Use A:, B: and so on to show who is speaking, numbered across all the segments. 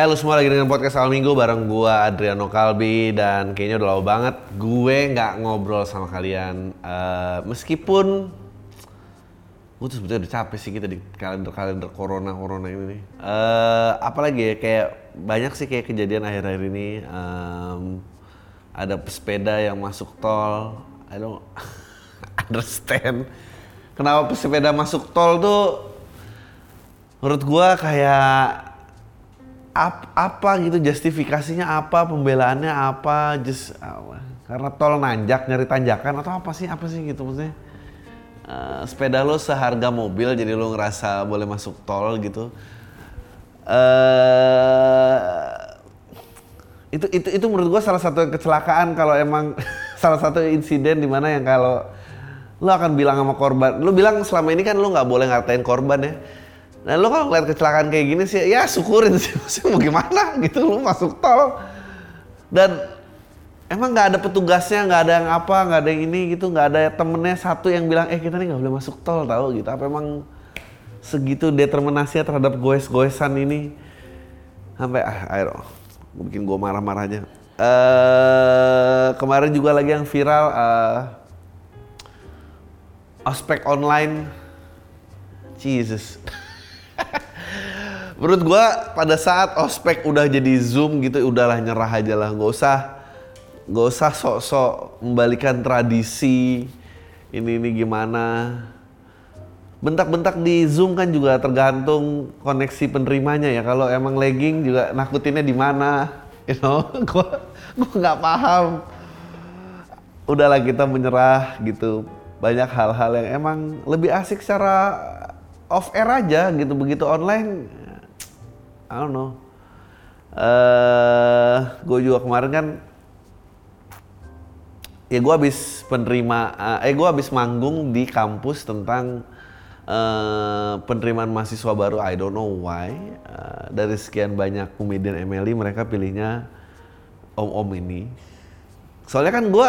A: Eh lu semua lagi dengan podcast awal minggu bareng gua Adriano Kalbi dan kayaknya udah lama banget gue nggak ngobrol sama kalian. Eh, meskipun gue tuh sebetulnya udah capek sih kita di kalender-kalender corona corona ini nih. Eh, apalagi ya kayak banyak sih kayak kejadian akhir-akhir ini. Em, ada pesepeda yang masuk tol. I don't understand kenapa pesepeda masuk tol tuh menurut gua kayak ap- apa gitu justifikasinya apa pembelaannya apa just apa, karena tol nanjak nyari tanjakan atau apa sih apa sih gitu maksudnya? Eh, sepeda lo seharga mobil jadi lo ngerasa boleh masuk tol gitu. Eh itu itu itu menurut gua salah satu kecelakaan kalau emang salah satu insiden di mana yang kalau lo akan bilang sama korban lo bilang selama ini kan lo nggak boleh ngatain korban ya nah lo kalau ngeliat kecelakaan kayak gini sih ya syukurin sih mau gimana gitu lo masuk tol. Dan emang nggak ada petugasnya nggak ada yang apa nggak ada yang ini gitu nggak ada temennya satu yang bilang eh kita nih nggak boleh masuk tol tahu gitu. Apa emang segitu determinasinya terhadap goes-goesan ini? Sampai ah gue bikin gue marah-marah aja. Eh kemarin juga lagi yang viral eh ospek online. Jesus menurut gua pada saat ospek udah jadi zoom gitu udahlah nyerah aja lah. Nggak usah nggak usah sok-sok membalikan tradisi ini ini gimana. Bentak-bentak di zoom kan juga tergantung koneksi penerimanya ya. Kalau emang lagging juga nakutinnya di mana you know? Gua nggak paham. Udahlah kita menyerah gitu. Banyak hal-hal yang emang lebih asik secara off air aja gitu begitu online I don't know. Eh gue juga kemarin kan ya gue habis penerima eh gue habis manggung di kampus tentang eh, penerimaan mahasiswa baru. I don't know why. Eh, dari sekian banyak komedian MLI mereka pilihnya om-om ini. Soalnya kan gue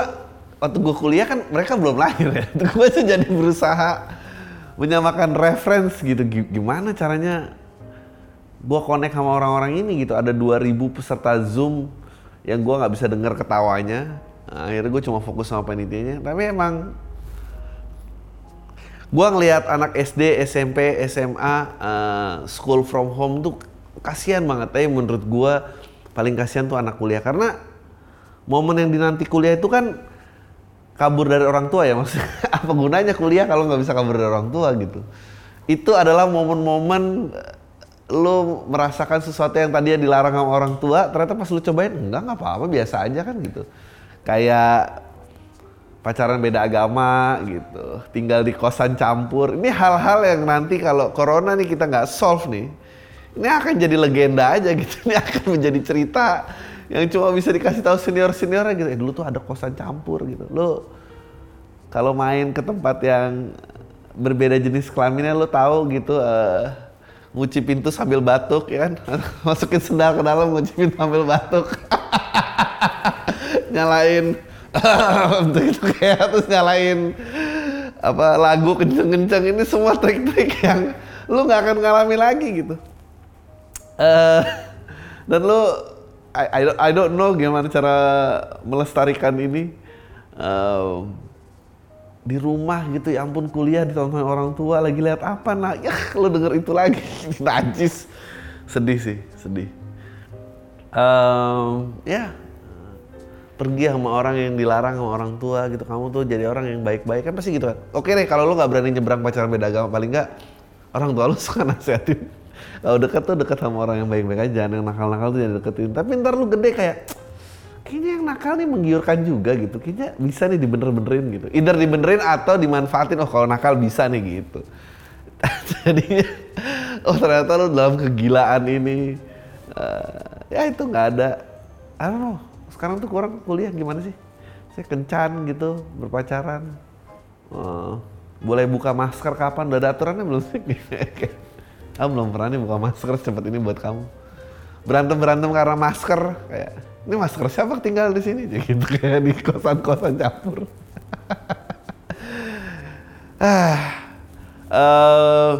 A: waktu gue kuliah kan mereka belum lahir ya. Gue tuh jadi berusaha menyamakan reference gitu. Gi- gimana caranya gue connect sama orang-orang ini gitu? Ada 2000 peserta zoom yang gue nggak bisa dengar ketawanya. Nah, akhirnya gue cuma fokus sama panitianya. Tapi emang gue ngelihat anak SD, SMP, SMA, eh, school from home tuh kasihan banget. Tapi menurut gue paling kasihan tuh anak kuliah. Karena momen yang dinanti kuliah itu kan kabur dari orang tua ya maksudnya apa gunanya kuliah kalau nggak bisa kabur dari orang tua gitu. Itu adalah momen-momen eh, lo merasakan sesuatu yang tadinya dilarang sama orang tua, ternyata pas lu cobain enggak nggak apa-apa biasa aja kan gitu. Kayak pacaran beda agama gitu, tinggal di kosan campur. Ini hal-hal yang nanti kalau corona nih kita nggak solve nih, ini akan jadi legenda aja gitu. Ini akan menjadi cerita yang cuma bisa dikasih tahu senior seniornya gitu. Eh, dulu tuh ada kosan campur gitu. Lo kalau main ke tempat yang berbeda jenis kelaminnya lo tahu gitu. eh nguci pintu sambil batuk ya kan masukin sendal ke dalam ngucipin sambil batuk nyalain begitu kayak terus nyalain apa lagu kenceng-kenceng ini semua trik-trik yang lu nggak akan ngalami lagi gitu eh dan lu I, I, don't, I don't know gimana cara melestarikan ini. Em, di rumah gitu ya ampun kuliah ditonton orang tua lagi lihat apa nah ya lu denger itu lagi. Najis. Sedih sih sedih. Em, ya pergi sama orang yang dilarang sama orang tua gitu. Kamu tuh jadi orang yang baik-baik kan pasti gitu kan? Oke deh kalau lu nggak berani nyebrang pacaran beda agama paling nggak orang tua lu suka nasihatin kalau dekat tuh dekat sama orang yang baik-baik aja jangan yang nakal-nakal tuh jangan deketin. Tapi ntar lu gede kayak kayaknya yang nakal nih menggiurkan juga gitu. Kayaknya bisa nih dibener-benerin gitu. Either dibenerin atau dimanfaatin oh kalau nakal bisa nih gitu. Jadinya oh ternyata lu dalam kegilaan ini eh, ya itu nggak ada. I don't know. Sekarang tuh kurang kuliah gimana sih? Saya kencan gitu berpacaran. Eh, boleh buka masker kapan? Udah ada aturannya belum sih kamu belum pernah nih buka masker secepat ini buat kamu. Berantem berantem karena masker kayak ini masker siapa tinggal di sini? Gitu kayak di kosan kosan campur. Ah eh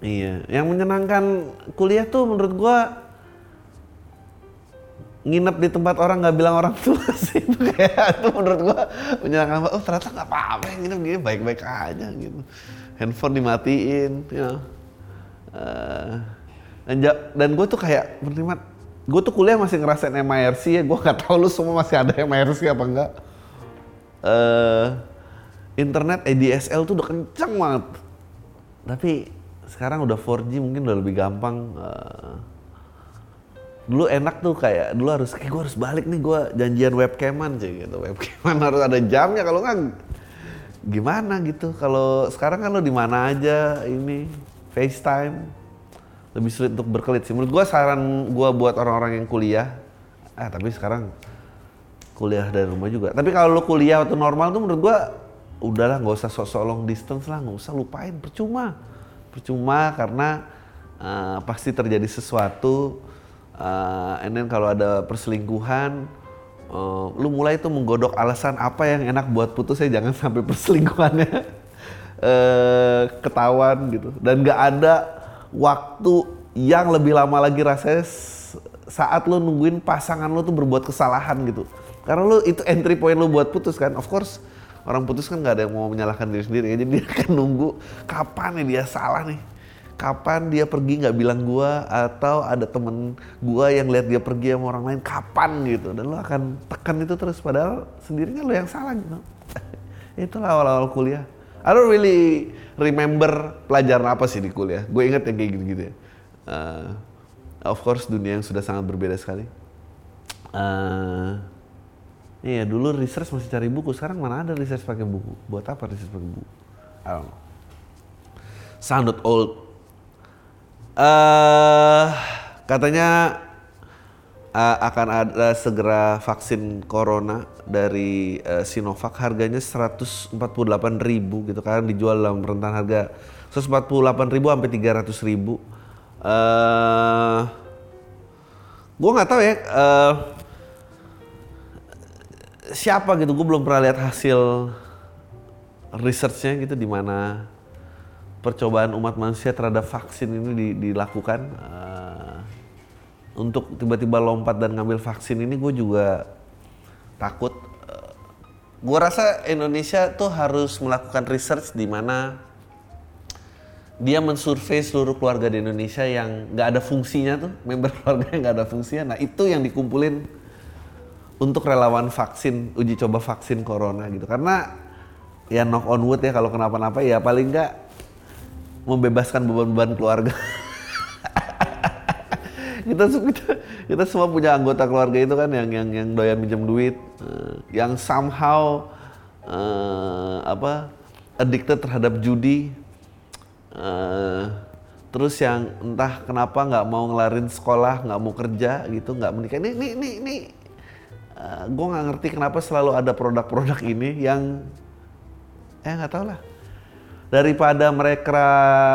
A: Iya, yang menyenangkan kuliah tuh menurut gua nginep di tempat orang nggak bilang orang tua sih. Itu kayak itu menurut gua menyenangkan oh ternyata nggak apa-apa nginep gini baik-baik aja gitu handphone dimatiin ya. Uh, dan, dan gue tuh kayak menerima gue tuh kuliah masih ngerasain MIRC ya gue nggak tahu lu semua masih ada MIRC apa enggak uh, internet ADSL tuh udah kenceng banget. Tapi sekarang udah 4G mungkin udah lebih gampang uh, dulu enak tuh kayak dulu harus kayak gue harus balik nih gue janjian webcaman sih gitu. Webcaman harus ada jamnya kalau nggak gimana gitu. Kalau sekarang kan lo di mana aja ini FaceTime. Lebih sulit untuk berkelit sih. Menurut gue saran gue buat orang-orang yang kuliah ah tapi sekarang kuliah dari rumah juga. Tapi kalau lo kuliah waktu normal tuh menurut gue udahlah nggak usah sok-sok long distance lah nggak usah lupain. Percuma. Percuma karena uh, pasti terjadi sesuatu uh, and then kalau ada perselingkuhan uh, lu mulai itu menggodok alasan apa yang enak buat putus ya jangan sampai perselingkuhannya. Uh, ketahuan gitu. Dan gak ada waktu yang lebih lama lagi rasanya saat lu nungguin pasangan lu tuh berbuat kesalahan gitu. Karena lu itu entry point lu buat putus kan. Of course orang putus kan nggak ada yang mau menyalahkan diri sendiri. Jadi dia akan nunggu kapan nih dia salah nih kapan dia pergi nggak bilang gua atau ada temen gua yang lihat dia pergi sama orang lain kapan gitu. Dan lo akan tekan itu terus padahal sendirinya lo yang salah gitu. Itulah awal-awal kuliah. I don't really remember pelajaran apa sih di kuliah. Gue inget yang kayak gitu-gitu ya. Uh, of course dunia yang sudah sangat berbeda sekali. Uh, iya dulu research masih cari buku. Sekarang mana ada research pakai buku? Buat apa research pakai buku? I don't know. Sounded old Uh, katanya uh, akan ada segera vaksin corona dari uh, Sinovac. Harganya 148.000 gitu kan dijual dalam rentan harga 148.000 sampai 300.000. Uh, gue nggak tahu ya uh, siapa gitu. Gue belum pernah lihat hasil researchnya gitu di mana percobaan umat manusia terhadap vaksin ini dilakukan. Uh, untuk tiba-tiba lompat dan ngambil vaksin ini gue juga takut. Uh, eh, gue rasa Indonesia tuh harus melakukan research di mana dia mensurvei seluruh keluarga di Indonesia yang nggak ada fungsinya tuh member keluarga yang nggak ada fungsinya. Nah itu yang dikumpulin untuk relawan vaksin uji coba vaksin corona gitu. Karena ya knock on wood ya kalau kenapa-napa ya paling nggak membebaskan beban-beban keluarga. kita, kita kita semua punya anggota keluarga itu kan yang yang yang doyan minjem duit, uh, yang somehow uh, apa addicted terhadap judi, uh, terus yang entah kenapa nggak mau ngelarin sekolah, nggak mau kerja gitu, nggak menikah. Ini ini ini, ini uh, gue nggak ngerti kenapa selalu ada produk-produk ini yang eh nggak tau lah daripada mereka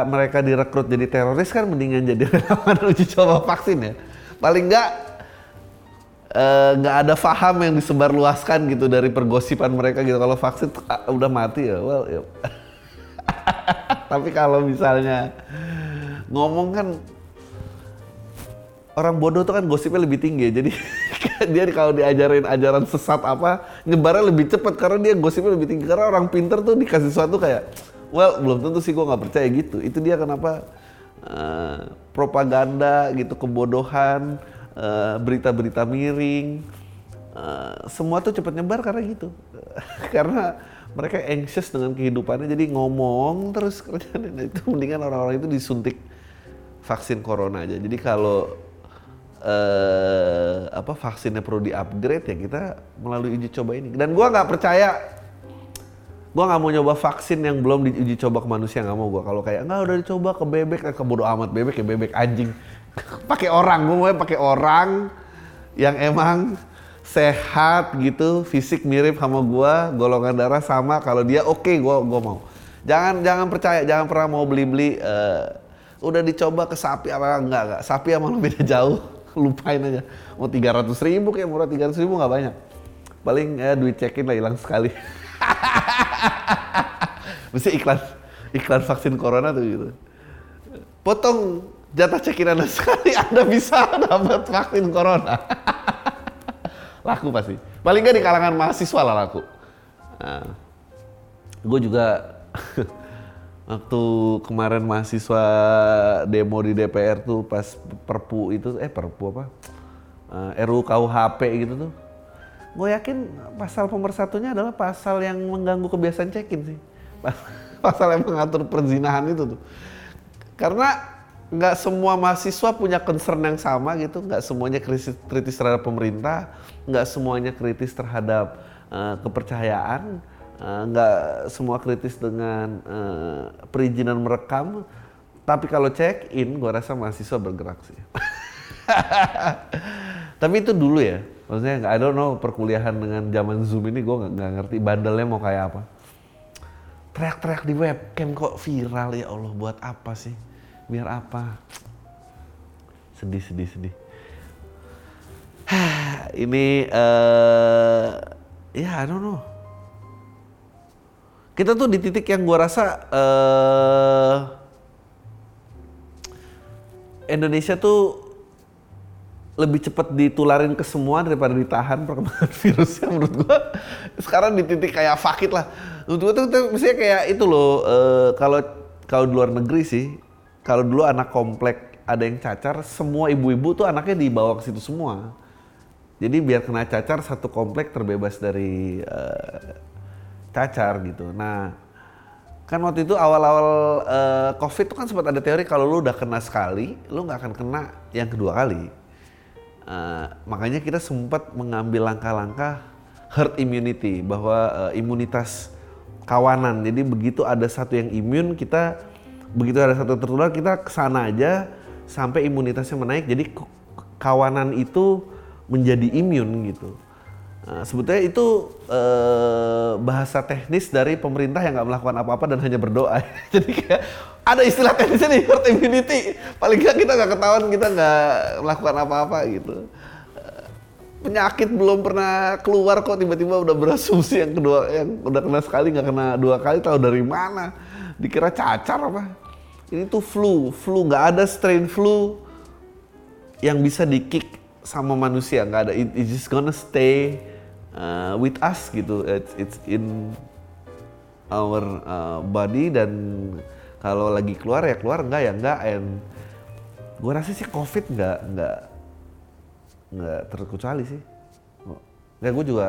A: mereka direkrut jadi teroris kan mendingan jadi relawan uji coba vaksin ya. Paling enggak eh, nggak uh, ada faham yang disebarluaskan gitu dari pergosipan mereka gitu. Kalau vaksin uh, udah mati ya well ya. tapi kalau misalnya ngomong kan orang bodoh tuh kan gosipnya lebih tinggi jadi dia kalau diajarin ajaran sesat apa nyebarnya lebih cepat karena dia gosipnya lebih tinggi. Karena orang pinter tuh dikasih sesuatu kayak well belum tentu sih gue nggak percaya gitu. Itu dia kenapa uh, propaganda gitu kebodohan berita berita-berita miring. Uh, semua tuh cepat nyebar karena gitu. Karena mereka anxious dengan kehidupannya jadi ngomong terus. Kerjaan itu mendingan orang-orang itu disuntik vaksin corona aja. Jadi kalau uh, apa vaksinnya perlu di-upgrade ya kita melalui uji coba ini. Dan gua nggak percaya gue nggak mau nyoba vaksin yang belum diuji coba ke manusia nggak mau gue kalau kayak nggak udah dicoba ke bebek. Ke bodo amat bebek ya bebek anjing. Pakai orang gue mau pakai orang yang emang sehat gitu fisik mirip sama gue golongan darah sama kalau dia oke okay, gue gue mau. Jangan jangan percaya jangan pernah mau beli beli uh, udah dicoba ke sapi apa enggak? Enggak sapi emang beda jauh. Lupain aja. Mau tiga ratus ribu kayak murah tiga ratus ribu nggak banyak. Paling eh, duit cekin lah hilang sekali Mesti iklan iklan vaksin corona tuh gitu. potong jatah cekin anda sekali anda bisa dapat vaksin corona. Laku pasti. Paling nggak di kalangan mahasiswa lah laku. Nah, gue juga waktu kemarin mahasiswa demo di DPR tuh pas perpu itu eh perpu apa? Uh, RUU KUHP gitu tuh gue yakin pasal pemersatunya adalah pasal yang mengganggu kebiasaan cekin sih. Pasal yang mengatur perzinahan itu tuh. Karena nggak semua mahasiswa punya concern yang sama gitu. Nggak semuanya kritis, kritis terhadap pemerintah. Nggak semuanya kritis terhadap uh, kepercayaan. Nggak uh, semua kritis dengan uh, perizinan merekam. Tapi kalau check in gue rasa mahasiswa bergerak sih tapi itu dulu ya maksudnya I don't know perkuliahan dengan zaman zoom ini gue nggak ngerti bandelnya mau kayak apa. Teriak-teriak di webcam kok viral ya Allah buat apa sih? Biar apa? Sedih sedih sedih. Ini uh, ya I don't know. Kita tuh di titik yang gua rasa uh, Indonesia tuh lebih cepat ditularin ke semua daripada ditahan perkembangan virusnya menurut gua sekarang di titik kayak fakit lah menurut gua tuh, tuh misalnya kayak itu loh uh, kalau kalau di luar negeri sih kalau dulu anak komplek ada yang cacar semua ibu-ibu tuh anaknya dibawa ke situ semua jadi biar kena cacar satu komplek terbebas dari uh, cacar gitu. Nah, kan waktu itu awal-awal uh, COVID itu kan sempat ada teori kalau lu udah kena sekali, lu nggak akan kena yang kedua kali. Uh, makanya kita sempat mengambil langkah-langkah herd immunity bahwa uh, imunitas kawanan. Jadi begitu ada satu yang imun kita begitu ada satu tertular kita ke sana aja sampai imunitasnya menaik. Jadi kawanan itu menjadi imun gitu. Nah, sebetulnya itu eh, bahasa teknis dari pemerintah yang nggak melakukan apa-apa dan hanya berdoa. Jadi kayak ada istilah teknisnya nih herd immunity. Paling nggak kita nggak ketahuan kita nggak melakukan apa-apa gitu. Penyakit belum pernah keluar kok tiba-tiba udah berasumsi yang kedua yang udah kena sekali nggak kena dua kali tahu dari mana? Dikira cacar apa? Ini tuh flu, flu nggak ada strain flu yang bisa di kick sama manusia nggak ada. It, it's just gonna stay uh, with us gitu. It's, it's in our uh, body dan kalau lagi keluar ya keluar enggak ya enggak. And gue rasa sih covid enggak enggak enggak terkecuali sih. Nggak gue juga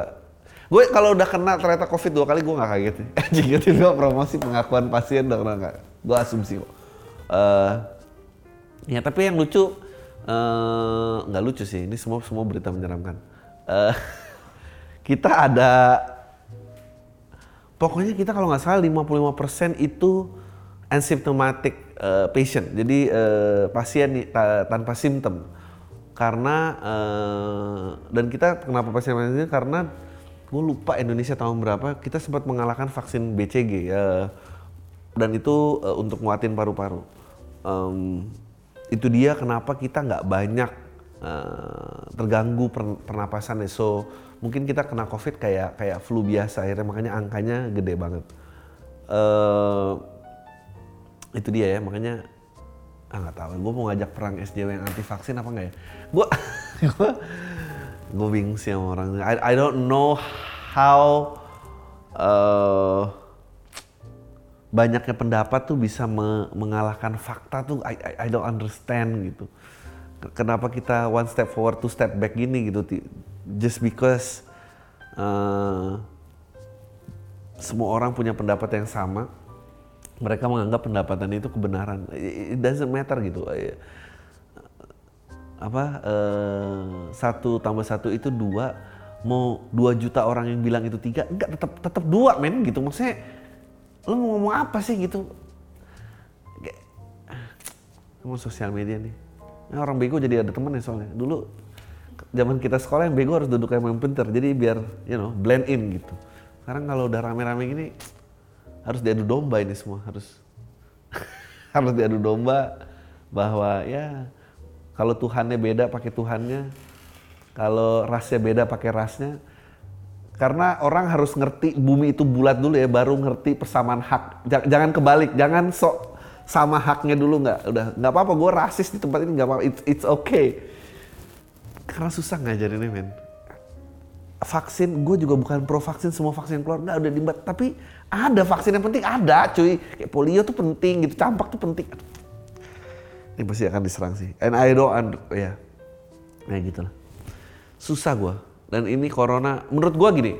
A: gue kalau udah kena ternyata covid dua kali gue nggak kaget sih. Jika tidak promosi pengakuan pasien udah kena nggak gue asumsi kok. Uh, ya tapi yang lucu uh, nggak lucu sih. Ini semua semua berita menyeramkan. Uh, kita ada pokoknya kita kalau nggak salah 55% itu asymptomatic uh, patient. Jadi uh, pasien ta tanpa simptom. Karena uh, dan kita kenapa pasien ini karena gue lupa Indonesia tahun berapa kita sempat mengalahkan vaksin BCG uh, dan itu uh, untuk nguatin paru-paru. Um, itu dia kenapa kita nggak banyak uh, terganggu pernapasannya. So mungkin kita kena covid kayak kayak flu biasa akhirnya makanya angkanya gede banget. Uh, itu dia ya makanya ah nggak tahu. Gue mau ngajak perang SJW yang anti vaksin apa enggak ya? Gue gue bingung sih sama orang. I, I don't know how uh, banyaknya pendapat tuh bisa me mengalahkan fakta tuh. I, I, I don't understand gitu kenapa kita one step forward two step back gini gitu just because uh, semua orang punya pendapat yang sama, mereka menganggap pendapatan itu kebenaran. It doesn't matter gitu. Apa uh, satu tambah satu itu dua, mau dua juta orang yang bilang itu tiga, enggak tetap tetap dua men gitu. Maksudnya lo mau ngomong apa sih gitu? Kamu sosial media nih. Nah, orang bego jadi ada temen ya soalnya. Dulu zaman kita sekolah yang bego harus duduk kayak yang pinter. Jadi biar you know blend in gitu. Sekarang kalau udah rame-rame gini harus diadu domba ini semua. Harus harus diadu domba bahwa ya kalau Tuhannya beda pakai Tuhannya. Kalau rasnya beda pakai rasnya. Karena orang harus ngerti bumi itu bulat dulu ya baru ngerti persamaan hak. Jangan kebalik jangan sok sama haknya dulu nggak? Udah nggak apa-apa gue rasis di tempat ini nggak apa-apa. It's, it's okay. Karena susah ngajarinnya men. Vaksin gue juga bukan pro vaksin semua vaksin keluar nggak udah dibat tapi ada vaksin yang penting ada cuy. Kayak polio tuh penting gitu campak tuh penting. Ini pasti akan diserang sih. And I don't ya. Yeah. nah gitu lah susah gue dan ini corona menurut gue gini.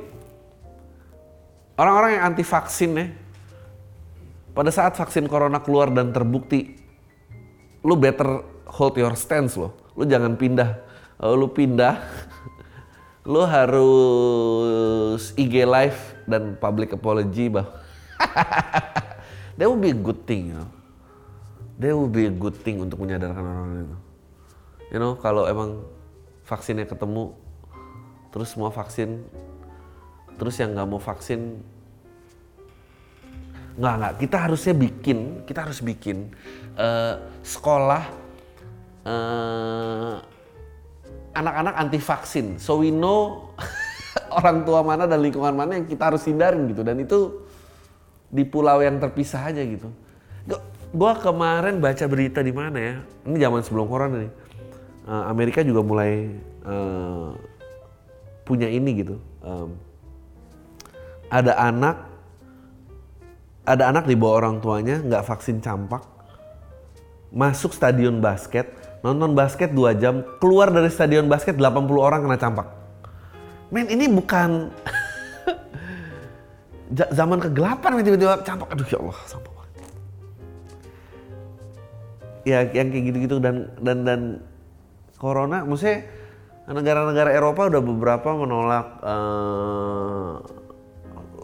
A: Orang-orang yang anti vaksin ya pada saat vaksin corona keluar dan terbukti, lu better hold your stance loh. Lu jangan pindah. Kalau lu pindah, lu harus IG live dan public apology bah. That would be a good thing. You know? That would be a good thing untuk menyadarkan orang-orang itu. You know, kalau emang vaksinnya ketemu, terus semua vaksin, terus yang nggak mau vaksin Nggak, nggak. Kita harusnya bikin, kita harus bikin uh, sekolah uh, anak-anak anti vaksin. So we know orang tua mana dan lingkungan mana yang kita harus hindarin gitu. Dan itu di pulau yang terpisah aja gitu. Gue kemarin baca berita di mana ya? Ini zaman sebelum corona nih. Uh, Amerika juga mulai uh, punya ini gitu. Um, ada anak ada anak di bawah orang tuanya nggak vaksin campak, masuk stadion basket, nonton basket dua jam, keluar dari stadion basket 80 orang kena campak. Men ini bukan zaman kegelapan tiba-tiba campak. Aduh ya Allah, sampah banget. Ya yang kayak gitu-gitu dan dan dan corona, maksudnya negara-negara Eropa udah beberapa menolak uh,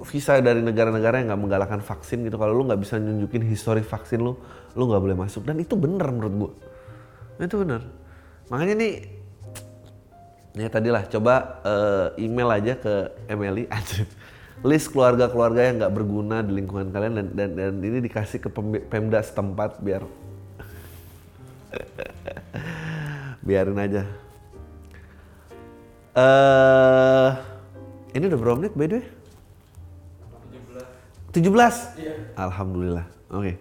A: visa dari negara-negara yang nggak menggalakkan vaksin gitu. Kalau lu nggak bisa nunjukin histori vaksin lu lu nggak boleh masuk. Dan itu bener menurut gua. Itu bener. Makanya nih ya tadilah coba uh, email aja ke Emily list keluarga-keluarga yang nggak berguna di lingkungan kalian dan, dan dan ini dikasih ke Pemda setempat biar biarin aja. uh, ini udah berapa menit by the way? 17? Iya. Alhamdulillah. Oke. Okay.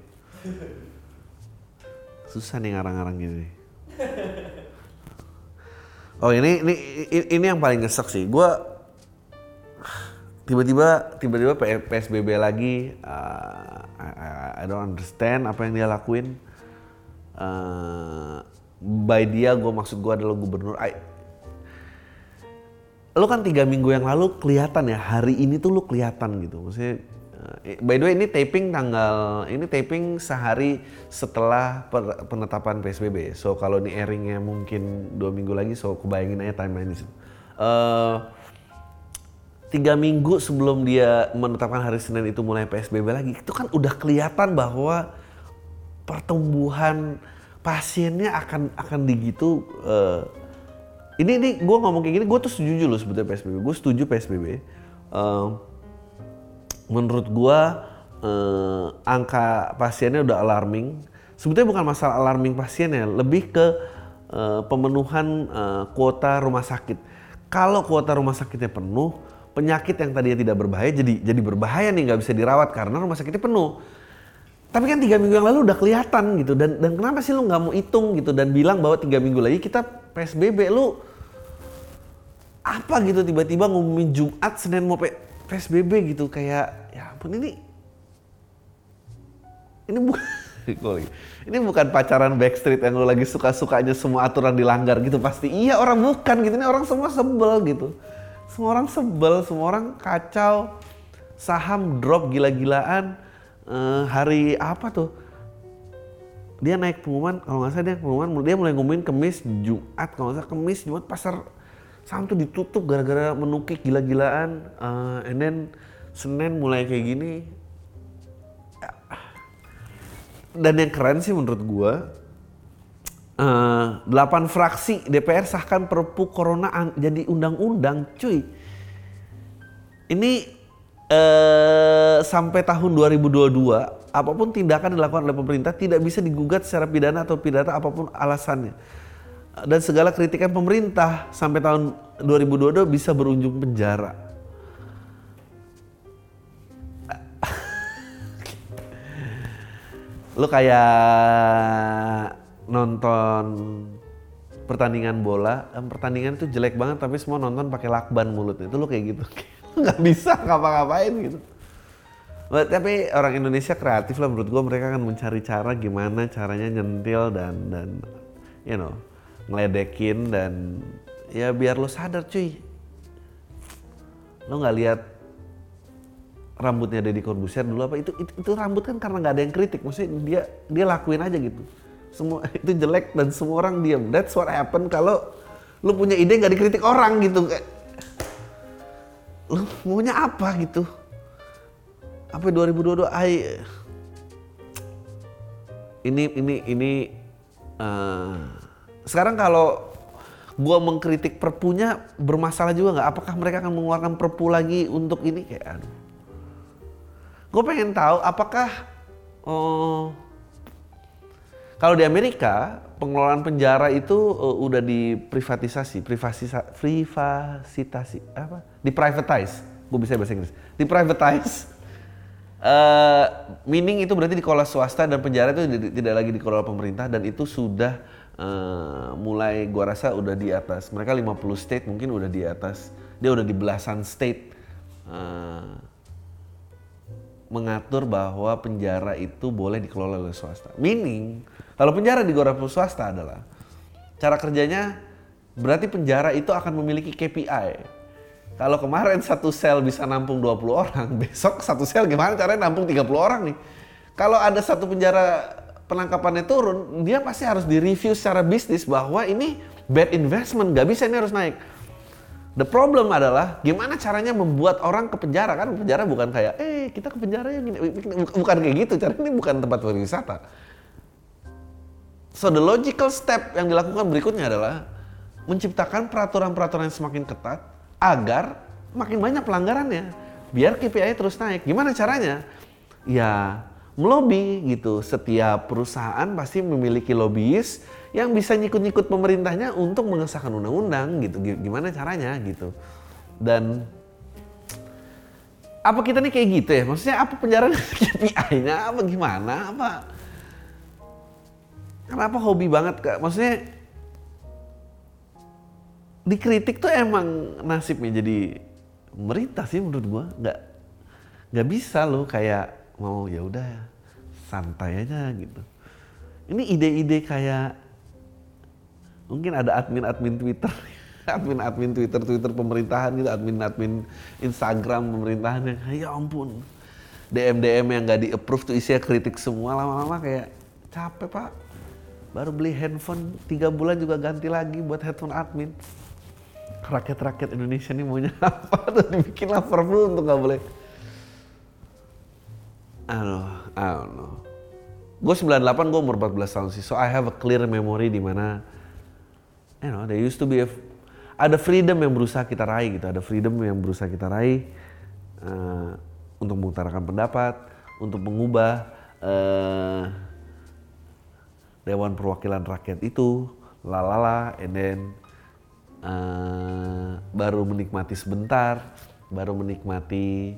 A: Susah nih ngarang-ngarang gini. Oh ini ini ini yang paling nyesek sih. Gua tiba-tiba tiba-tiba PSBB lagi. Uh, I, I don't understand apa yang dia lakuin. Uh, by dia, gue maksud gue adalah gubernur. I, lo kan tiga minggu yang lalu kelihatan ya hari ini tuh lo kelihatan gitu. Maksudnya by the way ini taping tanggal ini taping sehari setelah penetapan PSBB. So kalau ini airingnya mungkin dua minggu lagi, so kebayangin aja timeline di. Uh, tiga minggu sebelum dia menetapkan hari Senin itu mulai PSBB lagi, itu kan udah kelihatan bahwa pertumbuhan pasiennya akan akan digitu. Uh, ini ini gue ngomong kayak gini, gue tuh setuju loh sebetulnya PSBB. Gue setuju PSBB. Uh, menurut gua eh, angka pasiennya udah alarming. Sebetulnya bukan masalah alarming pasiennya, lebih ke eh, pemenuhan eh, kuota rumah sakit. Kalau kuota rumah sakitnya penuh, penyakit yang tadinya tidak berbahaya jadi jadi berbahaya nih nggak bisa dirawat karena rumah sakitnya penuh. Tapi kan tiga minggu yang lalu udah kelihatan gitu dan dan kenapa sih lu nggak mau hitung gitu dan bilang bahwa tiga minggu lagi kita psbb lu apa gitu tiba-tiba ngumumin Jumat Senin mau PSBB gitu kayak ya ampun ini ini bukan ini bukan pacaran backstreet yang lo lagi suka-sukanya semua aturan dilanggar gitu pasti. Iya orang bukan gitu. Ini orang semua sebel gitu. Semua orang sebel semua orang kacau. Saham drop gila-gilaan. Uh, hari apa tuh? Dia naik pengumuman kalau nggak salah dia pengumuman dia mulai ngumumin kemis Jumat kalau nggak salah kemis Jumat pasar saham tuh ditutup gara-gara menukik gila-gilaan. Uh, and then Senin mulai kayak gini dan yang keren sih menurut gua uh, 8 fraksi DPR sahkan perpu corona jadi undang-undang cuy ini uh, sampai tahun 2022 apa pun tindakan dilakukan oleh pemerintah tidak bisa digugat secara pidana atau pidana apa pun alasannya dan segala kritikan pemerintah sampai tahun 2022 bisa berujung penjara. Lu kayak nonton pertandingan bola, pertandingan itu jelek banget tapi semua nonton pakai lakban mulut itu lu kayak gitu. nggak bisa ngapa-ngapain gitu. Tapi orang Indonesia kreatif lah menurut gua mereka akan mencari cara gimana caranya nyentil dan dan you know ngeledekin dan ya biar lo sadar cuy lo nggak lihat rambutnya Deddy Corbuzier dulu apa itu, itu itu rambut kan karena nggak ada yang kritik maksudnya dia dia lakuin aja gitu. Semua itu jelek dan semua orang diam. That's what happen kalau lu punya ide nggak dikritik orang gitu. Kayak lu maunya apa gitu? Apa 2022 ai ini ini ini uh, sekarang kalau gua mengkritik perpunya bermasalah juga nggak? Apakah mereka akan mengeluarkan perpu lagi untuk ini? Kayak aduh gue pengen tahu apakah oh, kalau di Amerika pengelolaan penjara itu uh, udah diprivatisasi, privatisa, privatisi apa? Diprivatize. Gue bisa bahasa Inggris. Diprivatize. Uh, meaning itu berarti dikelola swasta dan penjara itu tidak lagi dikelola pemerintah dan itu sudah uh, mulai gua rasa udah di atas. Mereka 50 state mungkin udah di atas. Dia udah di belasan state. Uh, mengatur bahwa penjara itu boleh dikelola oleh swasta. Meaning, kalau penjara digoreng swasta adalah cara kerjanya berarti penjara itu akan memiliki KPI. Kalau kemarin satu sel bisa nampung 20 orang, besok satu sel gimana caranya nampung 30 orang nih? Kalau ada satu penjara penangkapannya turun, dia pasti harus direview secara bisnis bahwa ini bad investment, gak bisa ini harus naik. The problem adalah gimana caranya membuat orang ke penjara kan penjara bukan kayak eh kita ke penjara yang gini bukan kayak gitu cara ini bukan tempat berwisata. So the logical step yang dilakukan berikutnya adalah menciptakan peraturan-peraturan yang semakin ketat agar makin banyak pelanggarannya biar KPI terus naik. Gimana caranya? Ya melobi gitu. Setiap perusahaan pasti memiliki lobbyis yang bisa nyikut-nyikut pemerintahnya untuk mengesahkan undang-undang gitu. Gimana caranya gitu. Dan apa kita nih kayak gitu ya? Maksudnya apa penjara KPI-nya apa gimana? Apa Kenapa hobi banget kak? Maksudnya dikritik tuh emang nasibnya jadi pemerintah sih menurut gua nggak nggak bisa loh kayak mau ya udah santai aja gitu. Ini ide-ide kayak mungkin ada admin-admin Twitter, admin-admin Twitter, Twitter pemerintahan gitu, admin-admin Instagram pemerintahan yang ya ampun, DM-DM yang gak di-approve tuh isinya kritik semua lama-lama kayak capek pak. Baru beli handphone tiga bulan juga ganti lagi buat headphone admin. Rakyat-rakyat Indonesia ini maunya apa tuh dibikinlah perpu untuk gak boleh. Aduh, I don't know. Gue 98, gue umur 14 tahun sih. So I have a clear memory di mana you know, there used to be a, ada freedom yang berusaha kita raih gitu, ada freedom yang berusaha kita raih uh, untuk mengutarakan pendapat, untuk mengubah uh, Dewan Perwakilan Rakyat itu, lalala, and then uh, baru menikmati sebentar, baru menikmati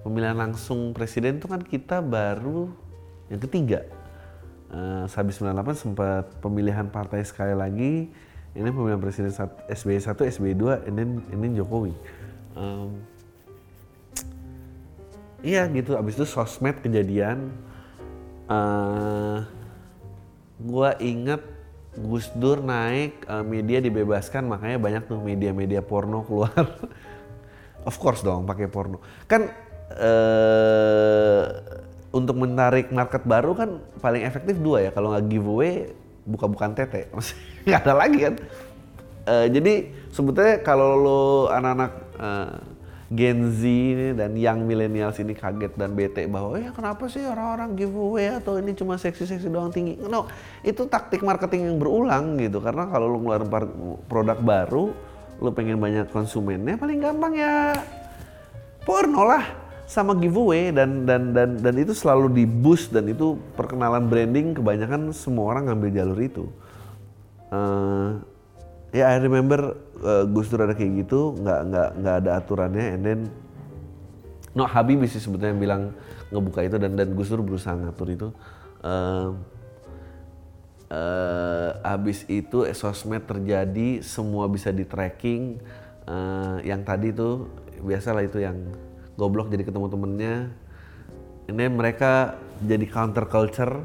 A: pemilihan langsung presiden itu kan kita baru yang ketiga. Uh, habis 98 sempat pemilihan partai sekali lagi, ini pemilihan presiden SBY 1, SBY 2, ini ini Jokowi. Um, iya gitu, abis itu sosmed kejadian. Uh, gua inget Gus Dur naik, uh, media dibebaskan, makanya banyak tuh media-media porno keluar. of course dong, pakai porno. Kan uh, untuk menarik market baru kan paling efektif dua ya. Kalau nggak giveaway, buka-bukan tete. nggak ada lagi kan. Uh, jadi sebetulnya kalau lo anak-anak uh, Gen Z ini dan yang millennials ini kaget dan bete bahwa ya kenapa sih orang-orang giveaway atau ini cuma seksi-seksi doang tinggi. No, itu taktik marketing yang berulang gitu. Karena kalau lo ngeluarin produk baru, lo pengen banyak konsumennya paling gampang ya porno lah sama giveaway dan dan dan dan itu selalu di boost dan itu perkenalan branding kebanyakan semua orang ngambil jalur itu. Uh, ya yeah, I remember uh, Gus Dur ada kayak gitu, nggak nggak nggak ada aturannya, and then no Habibie sih sebetulnya bilang ngebuka itu dan dan Gus Dur berusaha ngatur itu. Uh, uh, habis itu sosmed terjadi semua bisa di tracking uh, yang tadi tuh biasalah itu yang goblok jadi ketemu temennya. Ini mereka jadi counter culture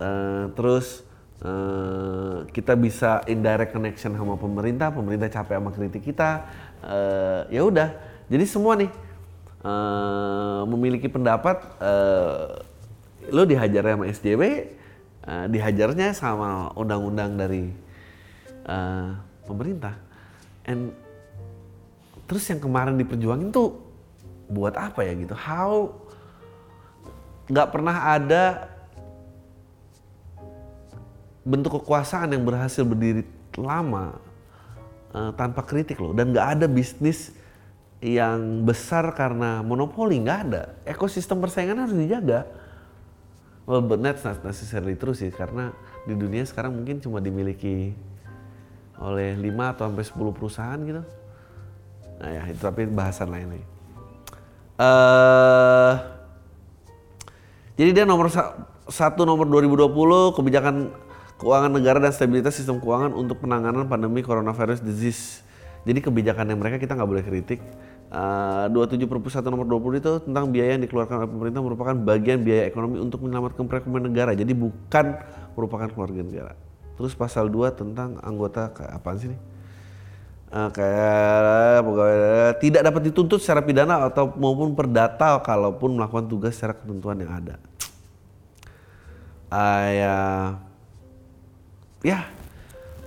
A: uh, terus uh, kita bisa indirect connection sama pemerintah pemerintah capek sama kritik kita uh, ya udah. Jadi semua nih uh, memiliki pendapat uh, lo dihajar sama SJW uh, dihajarnya sama undang-undang dari uh, pemerintah. And terus yang kemarin diperjuangin tuh buat apa ya gitu? How nggak pernah ada bentuk kekuasaan yang berhasil berdiri lama uh, tanpa kritik loh. Dan nggak ada bisnis yang besar karena monopoli nggak ada. Ekosistem persaingan harus dijaga. Well but that's not necessarily true sih karena di dunia sekarang mungkin cuma dimiliki oleh 5 atau sampai 10 perusahaan gitu. Nah ya itu tapi bahasan lain lagi uh, jadi dia nomor satu nomor 2020 kebijakan keuangan negara dan stabilitas sistem keuangan untuk penanganan pandemi coronavirus disease. Jadi kebijakan yang mereka kita nggak boleh kritik. Uh, 27 Perpus 1 nomor 20 itu tentang biaya yang dikeluarkan oleh pemerintah merupakan bagian biaya ekonomi untuk menyelamatkan perekonomian negara. Jadi bukan merupakan keluarga negara. Terus pasal 2 tentang anggota apa sih nih? Uh, kayak tidak dapat dituntut secara pidana atau maupun perdata kalaupun melakukan tugas secara ketentuan yang ada. Uh, ya,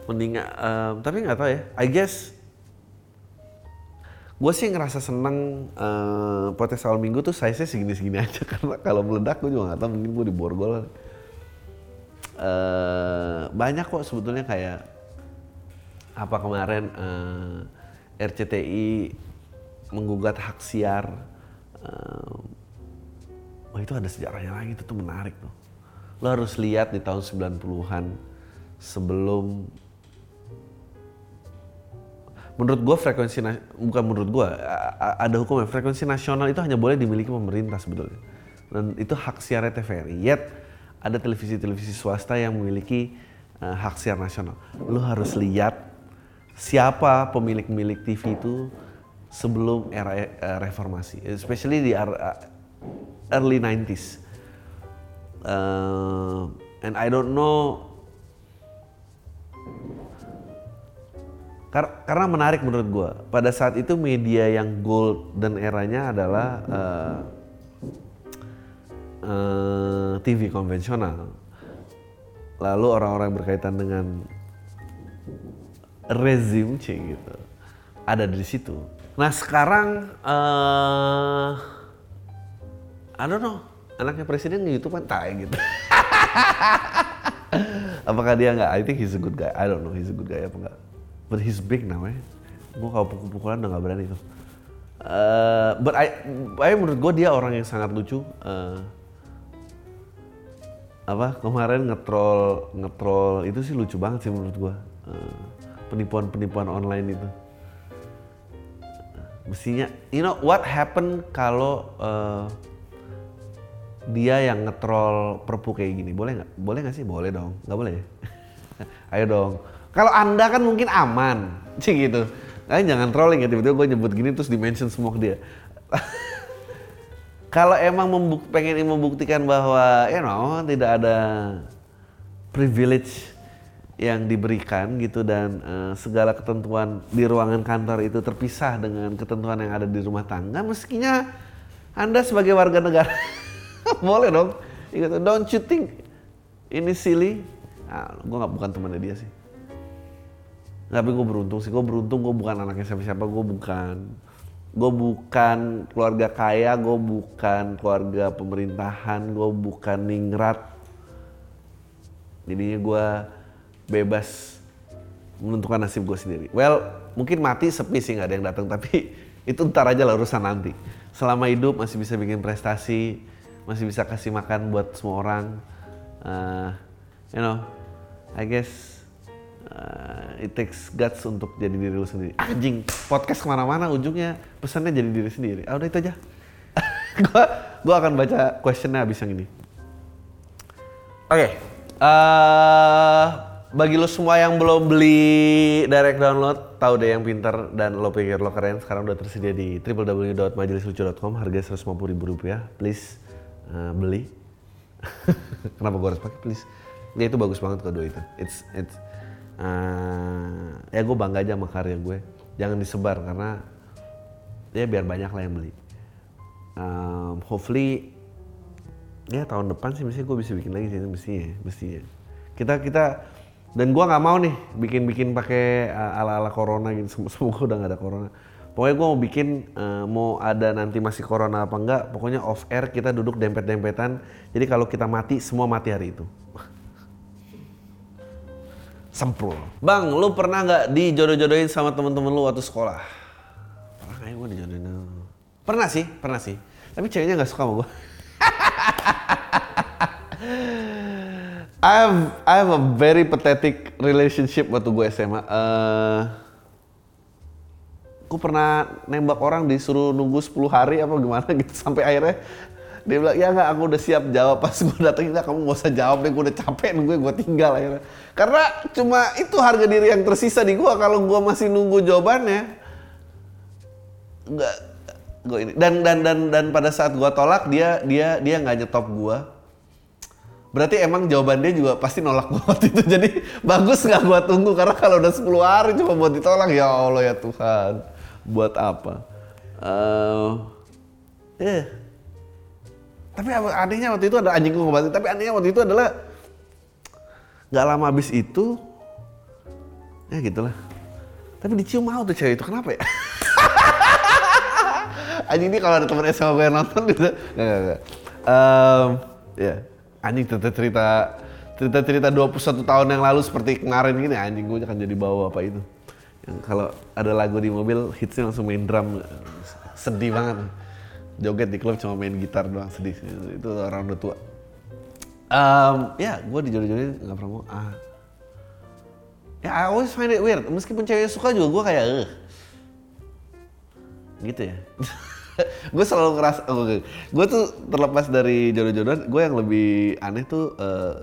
A: mending um, tapi nggak tahu ya. I guess gue sih ngerasa seneng uh, potes awal minggu tuh saya segini-segini aja karena kalau meledak gue juga nggak tahu mungkin gue di borgol. Uh, banyak kok sebetulnya kayak apa kemarin uh, eh, RCTI menggugat hak siar uh, oh itu ada sejarahnya lagi itu tuh menarik tuh. Lo harus lihat di tahun 90-an sebelum menurut gue frekuensi bukan menurut gue ada hukumnya. Frekuensi nasional itu hanya boleh dimiliki pemerintah sebetulnya. Dan itu hak siar TVRI yet ada televisi-televisi swasta yang memiliki uh, hak siar nasional. Lo harus lihat siapa pemilik-milik TV itu sebelum era uh, reformasi, especially di uh, early 90s. Uh, and I don't know Kar karena menarik menurut gue. Pada saat itu media yang gold dan eranya adalah uh, uh, TV konvensional. Lalu orang-orang berkaitan dengan rezim C gitu ada di situ. Nah sekarang uh, I don't know anaknya presiden YouTube kan gitu. Apakah dia nggak? I think he's a good guy. I don't know he's a good guy apa enggak. But he's big now eh. Gue kalau pukul-pukulan udah nggak berani tuh. Uh, but I, I menurut gue dia orang yang sangat lucu. Uh, apa kemarin ngetrol ngetrol itu sih lucu banget sih menurut gue. Uh, penipuan-penipuan online itu. Mestinya you know what happen kalau uh, dia yang ngetrol perpu kayak gini? Boleh nggak? Boleh nggak sih? Boleh dong. Nggak boleh ya? Ayo dong. Kalau anda kan mungkin aman sih gitu. Kalian jangan trolling ya tiba-tiba gue nyebut gini terus dimention semua ke dia. Kalau emang pengen membuktikan bahwa you know tidak ada privilege yang diberikan gitu dan uh, segala ketentuan di ruangan kantor itu terpisah dengan ketentuan yang ada di rumah tangga meskinya anda sebagai warga negara boleh dong. Gitu don't you think ini silly? Nah, gue nggak bukan temannya dia sih. Tapi gue beruntung sih gue beruntung gue bukan anaknya siapa-siapa gue bukan. Gue bukan keluarga kaya gue bukan keluarga pemerintahan gue bukan ningrat. Jadinya gue bebas menentukan nasib gue sendiri. Well, mungkin mati sepi sih nggak ada yang datang, tapi itu ntar aja lah urusan nanti. Selama hidup masih bisa bikin prestasi, masih bisa kasih makan buat semua orang. Uh, you know, I guess uh, it takes guts untuk jadi diri lu sendiri. Anjing, podcast ke mana-mana ujungnya pesannya jadi diri sendiri. Ah udah itu aja. gua, gua akan baca questionnya abis yang ini. Oke. Eh, bagi lo semua yang belum beli direct download, tahu deh yang pintar dan lo pikir lo keren, sekarang udah tersedia di www.majelislucu.com, harga 150 ribu rupiah. Please eh, beli. Kenapa gue harus pakai please? Ya itu bagus banget kedua itu. It's it's eh, ya gue bangga aja sama karya gue. Jangan disebar karena ya biar banyak lah yang beli. Um, hopefully ya tahun depan sih mesti gue bisa bikin lagi sih mestinya mestinya kita kita dan gua nggak mau nih bikin bikin pakai uh, ala ala corona gitu Sem- semoga udah nggak ada corona pokoknya gua mau bikin uh, mau ada nanti masih corona apa enggak pokoknya off air kita duduk dempet dempetan jadi kalau kita mati semua mati hari itu Semprul. Bang, lu pernah nggak dijodoh-jodohin sama temen-temen lu waktu sekolah? Pernah kayak gue dijodohin. Pernah sih, pernah sih. Tapi ceweknya nggak suka sama gue. I have I have a very pathetic relationship waktu gue SMA. Eh, gue pernah nembak orang disuruh nunggu 10 hari apa gimana gitu sampai akhirnya dia bilang ya nggak aku udah siap jawab. Pas gue datang nggak kamu gak usah jawab deh gue udah capek nunggu gue tinggal akhirnya. Karena cuma itu harga diri yang tersisa di gue kalau gue masih nunggu jawabannya. Nggak gue ini dan dan dan dan pada saat gue tolak dia dia dia nggak nyetop gue berarti emang jawaban dia juga pasti nolak waktu itu. Jadi bagus nggak gue tunggu? Karena kalau udah 10 hari cuma buat ditolak ya Allah ya Tuhan. Buat apa? Eh eh. tapi apa- anehnya waktu itu ada anjing ngebantu tapi anehnya waktu itu adalah nggak lama habis itu ya gitulah. Tapi dicium mau tuh cewek itu kenapa ya? Anjing ini kalau ada temen SMA gue nonton gitu nggak nggak nggak. Em, ya anjing cerita cerita cerita cerita 21 tahun yang lalu seperti kemarin gini anjing gue akan jadi bawa apa itu. Yang kalau ada lagu di mobil hitsnya langsung main drum. Sedih banget. Joget di klub cuma main gitar doang sedih itu orang udah tua. Em, ya gue dijodoh-jodohin nggak pernah mau ah. Ya I always find it weird. Meskipun cewek suka juga gue kayak eh gitu ya gue selalu ngerasa oh, gue tuh terlepas dari jodoh-jodohan gue yang lebih aneh tuh eh,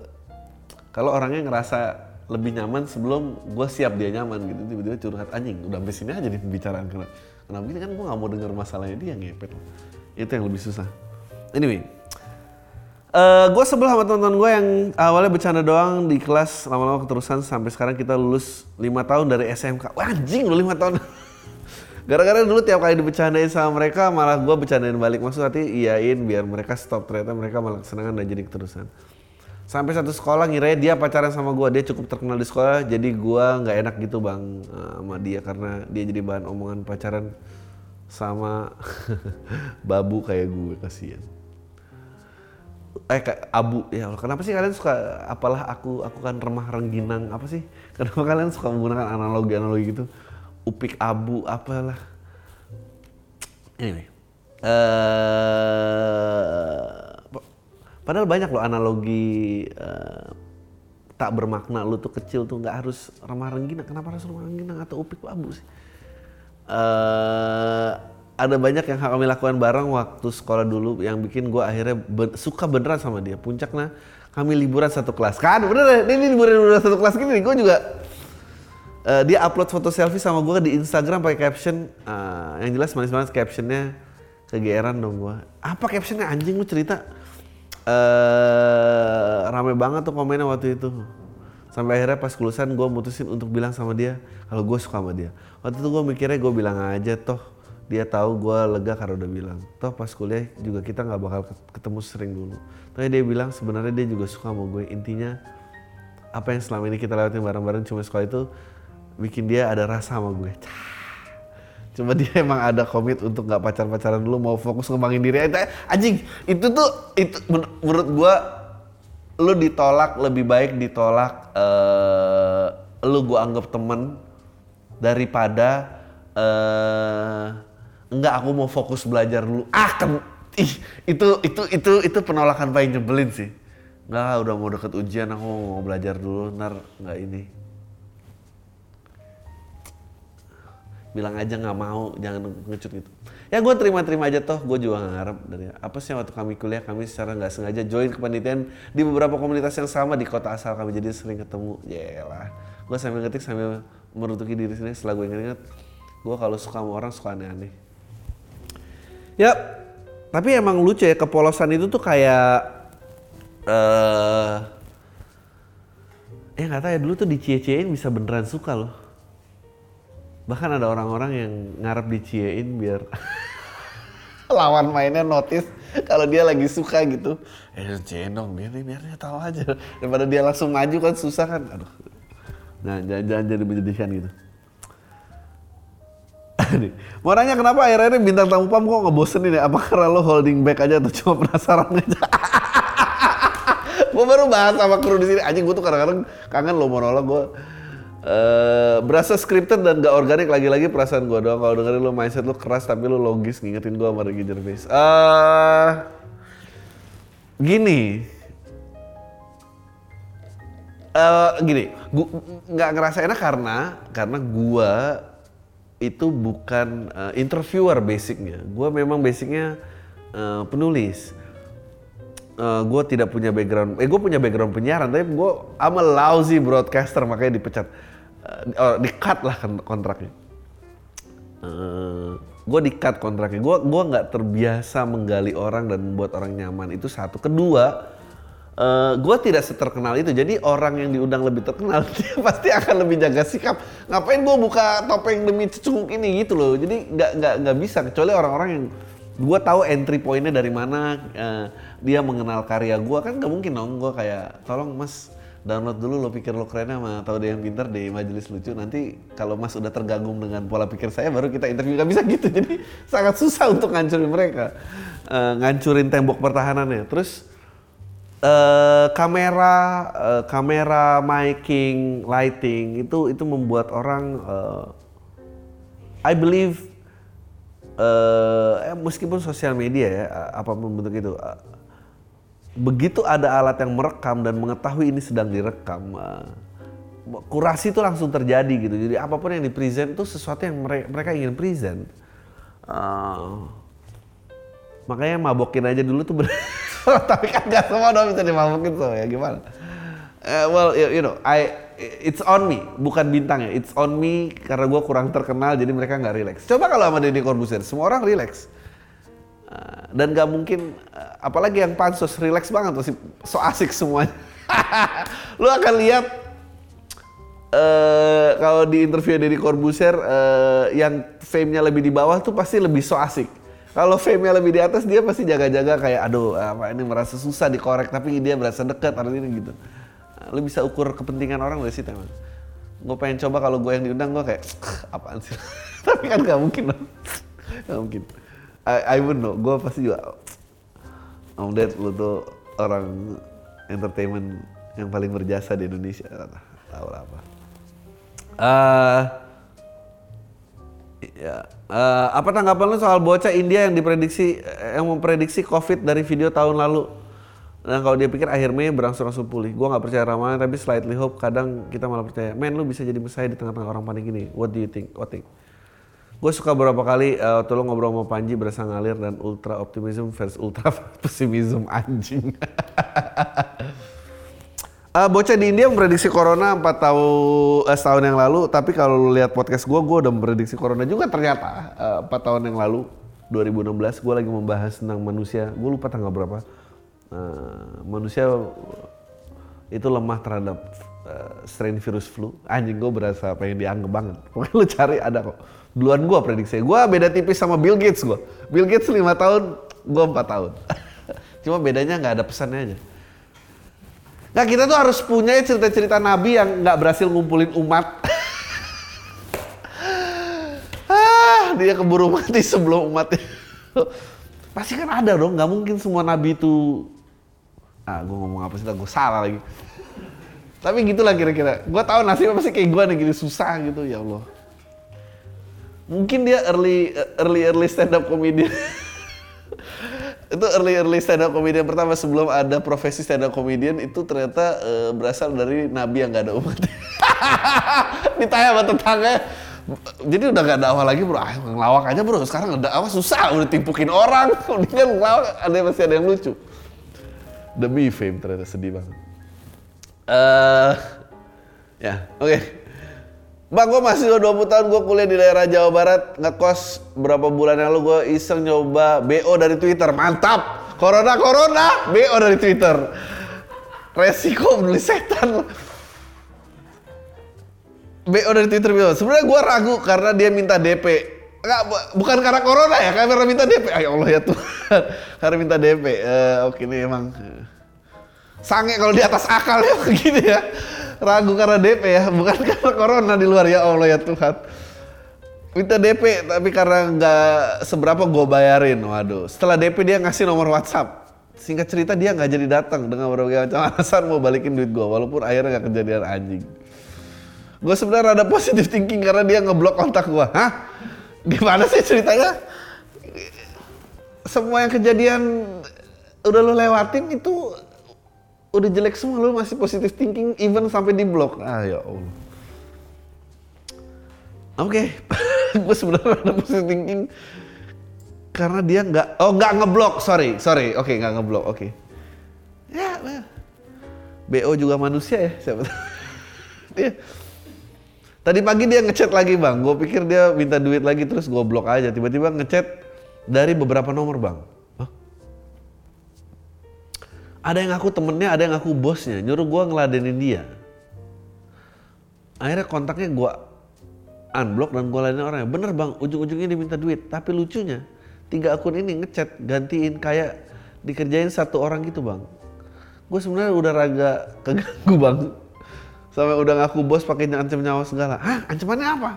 A: kalau orangnya ngerasa lebih nyaman sebelum gue siap dia nyaman gitu tiba-tiba curhat anjing udah sampai sini aja nih pembicaraan kenapa kenapa gini kan gue nggak mau denger masalahnya dia ngepet itu yang lebih susah anyway Eh gue sebel sama teman-teman gue yang awalnya bercanda doang di kelas lama-lama keterusan sampai sekarang kita lulus 5 tahun dari SMK. Wah anjing lu 5 tahun. Gara-gara dulu tiap kali dibercandain sama mereka malah gue bercandain balik. Maksud hati iyain biar mereka stop. Ternyata mereka malah kesenangan dan jadi keterusan. Sampai satu sekolah ngira dia pacaran sama gue, dia cukup terkenal di sekolah jadi gue nggak enak gitu bang eh, sama dia. Karena dia jadi bahan omongan pacaran sama babu kayak gue kasihan. Eh kayak abu. Ya Allah, kenapa sih kalian suka apalah aku aku kan remah rengginang. Apa sih? Kenapa kalian suka menggunakan analogi analogi gitu upik abu apalah ini eh padahal banyak loh analogi eh, tak bermakna lu tuh kecil tuh nggak harus remah rengginang kenapa harus remah rengginang atau upik abu sih eh ada banyak yang kami lakukan bareng waktu sekolah dulu yang bikin gue akhirnya ben- suka beneran sama dia. Puncaknya kami liburan satu kelas. Kan bener ini, ini liburan satu kelas gini gue juga eh, dia upload foto selfie sama gue di Instagram pakai caption eh, yang jelas manis banget captionnya kegeeran dong gue. Apa captionnya anjing lu cerita? eh rame banget tuh komennya waktu itu. Sampai akhirnya pas kelulusan gue mutusin untuk bilang sama dia kalau gue suka sama dia. Waktu itu gue mikirnya gue bilang aja toh dia tahu gue lega karena udah bilang. Toh pas kuliah juga kita nggak bakal ketemu sering dulu. Tapi dia bilang sebenarnya dia juga suka sama gue. Intinya apa yang selama ini kita lewatin bareng-bareng cuma sekolah itu bikin dia ada rasa sama gue. Cuma dia emang ada komit untuk nggak pacar-pacaran dulu, mau fokus ngembangin diri. Eh, Anjing, itu tuh itu men- menurut gue lu ditolak lebih baik ditolak eh lu gua anggap temen daripada eh enggak aku mau fokus belajar dulu ah kan ih itu itu itu itu penolakan paling nyebelin sih enggak udah mau deket ujian aku mau belajar dulu ntar nggak ini bilang aja nggak mau jangan ngecut gitu. Ya gue terima-terima aja toh gue juga nggak ngarep dari apa sih waktu kami kuliah kami secara nggak sengaja join kepanitiaan di beberapa komunitas yang sama di kota asal kami. Jadi sering ketemu lah gue sambil ngetik sambil merutuki diri sendiri setelah gue inget-inget gue kalau suka sama orang suka aneh-aneh. Ya tapi emang lucu ya kepolosan itu tuh kayak eh uh, ya nggak tahu ya dulu tuh dicie-ciein bisa beneran suka loh bahkan ada orang-orang yang ngarep diciein biar lawan mainnya notice kalau dia lagi suka gitu eh ciein dong dia nih biar dia tahu aja daripada dia langsung maju kan susah kan aduh nah jangan-jangan jadi menjadikan gitu Mau nanya kenapa akhir-akhir bintang tamu pam kok ngebosenin ya? Apa karena lo holding back aja atau cuma penasaran aja? gue baru bahas sama kru di sini. Anjing gue tuh kadang-kadang kangen lo monolog gue Uh, berasa scripted dan gak organik. Lagi-lagi perasaan gue doang. Kalau dengerin lo mindset lo keras tapi lo logis ngingetin gue sama Ricky Gervais. Uh, gini. Uh, gini. Gua nggak ngerasa enak karena karena gue itu bukan uh, interviewer basicnya. Gue memang basicnya uh, penulis. Uh, gue tidak punya background. Eh gue punya background penyiaran tapi gue I'm a lousy broadcaster makanya dipecat uh, di cut lah kontraknya. Uh, gue di cut kontraknya. Gue gua nggak terbiasa menggali orang dan membuat orang nyaman itu satu. Kedua, uh, gue tidak seterkenal itu. Jadi orang yang diundang lebih terkenal dia pasti akan lebih jaga sikap. Ngapain gue buka topeng demi cecunguk ini gitu loh. Jadi nggak nggak nggak bisa kecuali orang-orang yang gue tahu entry pointnya dari mana uh, dia mengenal karya gue kan nggak mungkin dong gue kayak tolong mas download dulu lo pikir lo keren sama tahu dia yang pintar di majelis lucu. Nanti kalau mas udah terganggu dengan pola pikir saya baru kita interview. Nggak bisa gitu. Jadi sangat susah untuk ngancurin mereka. Uh, ngancurin tembok pertahanannya. Terus uh, kamera uh, kamera miking lighting itu itu membuat orang uh, I believe uh, eh, meskipun sosial media ya apa pun bentuk itu uh, begitu ada alat yang merekam dan mengetahui ini sedang direkam, uh, kurasi itu langsung terjadi gitu. Jadi apa pun yang di present itu sesuatu yang mereka, mereka ingin present. Uh, makanya mabokin aja dulu tuh tapi kan gak semua dong bisa dimabokin so ya gimana? Uh, well you, you know I it's on me bukan bintang ya it's on me karena gue kurang terkenal jadi mereka nggak relax. Coba kalau sama Deddy Corbuzier semua orang relax dan gak mungkin uh, apalagi yang pansus relax banget masih so asik semuanya. Lu akan lihat uh, kalau di interview dari Corbusier uh, yang fame-nya lebih di bawah tuh pasti lebih so asik. Kalau fame-nya lebih di atas dia pasti jaga-jaga kayak aduh apa ini merasa susah dikorek tapi dia berasa dekat atau ini gitu. Lu bisa ukur kepentingan orang dari situ emang gue pengen coba kalau gue yang diundang gue kayak apaan sih? Tapi kan gak mungkin gak mungkin I, I would know. Gue pasti juga Om Ded lu tuh orang entertainment yang paling berjasa di Indonesia. Tahu apa. Uh, ya, uh, apa tanggapan lu soal bocah India yang diprediksi yang memprediksi COVID dari video tahun lalu? Dan kalau dia pikir akhir Mei berangsur-angsur pulih. Gue nggak percaya ramalan tapi slightly hope. Kadang kita malah percaya. Men lu bisa jadi mesaya di tengah-tengah orang panik ini. What do you think? What think? Gue suka beberapa kali uh, waktu lo ngobrol sama Panji berasa ngalir dan ultra optimism versus ultra pesimism anjing. uh, bocah di India memprediksi corona 4 tahun uh, setahun yang lalu, tapi kalau lihat podcast gue, gue udah memprediksi corona juga ternyata uh, 4 tahun yang lalu 2016 gue lagi membahas tentang manusia, gue lupa tanggal berapa. Uh, manusia itu lemah terhadap uh, strain virus flu. Anjing gue berasa pengen dianggap banget. Pokoknya lu cari ada kok duluan gue prediksi. Gue beda tipis sama Bill Gates gue. Bill Gates lima tahun, gue empat tahun. Cuma bedanya nggak ada pesannya aja. Nah kita tuh harus punya cerita-cerita Nabi yang nggak berhasil ngumpulin umat. ah, dia keburu mati sebelum umatnya. Pasti kan ada dong, nggak mungkin semua Nabi itu. Ah, gue ngomong apa sih? Gue salah lagi. Tapi gitulah kira-kira. Gue tahu nasibnya pasti kayak gue nih gini susah gitu ya Allah mungkin dia early early early stand up comedian itu early early stand up comedian pertama sebelum ada profesi stand up comedian itu ternyata uh, berasal dari nabi yang gak ada umat ditanya sama tetangga Jadi udah gak dakwah lagi bro, ah, ngelawak aja bro. Sekarang ada dakwah susah, udah timpukin orang. Kemudian ngelawak, ada masih ada yang lucu. Demi fame ternyata sedih banget. Eh, ya, oke. Bang, gue masih 20 tahun, gue kuliah di daerah Jawa Barat, ngekos berapa bulan yang lalu gue iseng nyoba BO dari Twitter, mantap! Corona, Corona, BO dari Twitter. Resiko beli setan. BO dari Twitter BO. Sebenarnya gue ragu karena dia minta DP. Enggak, bukan karena Corona ya, karena minta DP. Ayo Allah ya Tuhan, karena minta DP. Uh, Oke ini emang sange kalau di atas akal ya begini ya. Ragu karena DP ya, bukan karena Corona di luar ya Allah ya Tuhan. Minta DP tapi karena nggak seberapa gue bayarin waduh. Setelah DP dia ngasih nomor WhatsApp. Singkat cerita dia nggak jadi datang dengan berbagai macam alasan mau balikin duit gue walaupun akhirnya nggak kejadian anjing. Gue sebenarnya ada positif thinking karena dia ngeblok kontak gue hah? Gimana sih ceritanya? Semua yang kejadian udah lo lewatin itu udah jelek semua lo masih positif thinking even sampai di blok ah ya Allah. Oke gue sebenarnya ada positive thinking karena dia nggak oh nggak ngeblok sorry sorry. Oke okay, nggak ngeblok oke. Okay. ya, ya bo juga manusia ya siapa dia tadi pagi dia ngechat lagi bang. Gue pikir dia minta duit lagi terus gue blok aja. Tiba-tiba ngechat dari beberapa nomor bang? Ada yang aku temennya ada yang aku bosnya. Nyuruh gue ngeladenin dia. Akhirnya kontaknya gue unblock dan gue ladenin orangnya. Bener bang. Ujung-ujungnya diminta duit. Tapi lucunya tiga akun ini ngechat gantiin kayak dikerjain satu orang gitu bang. Gue sebenarnya udah raga keganggu bang. Sampai udah ngaku bos pakai ngancem nyawa segala. Hah? Ancamannya apa?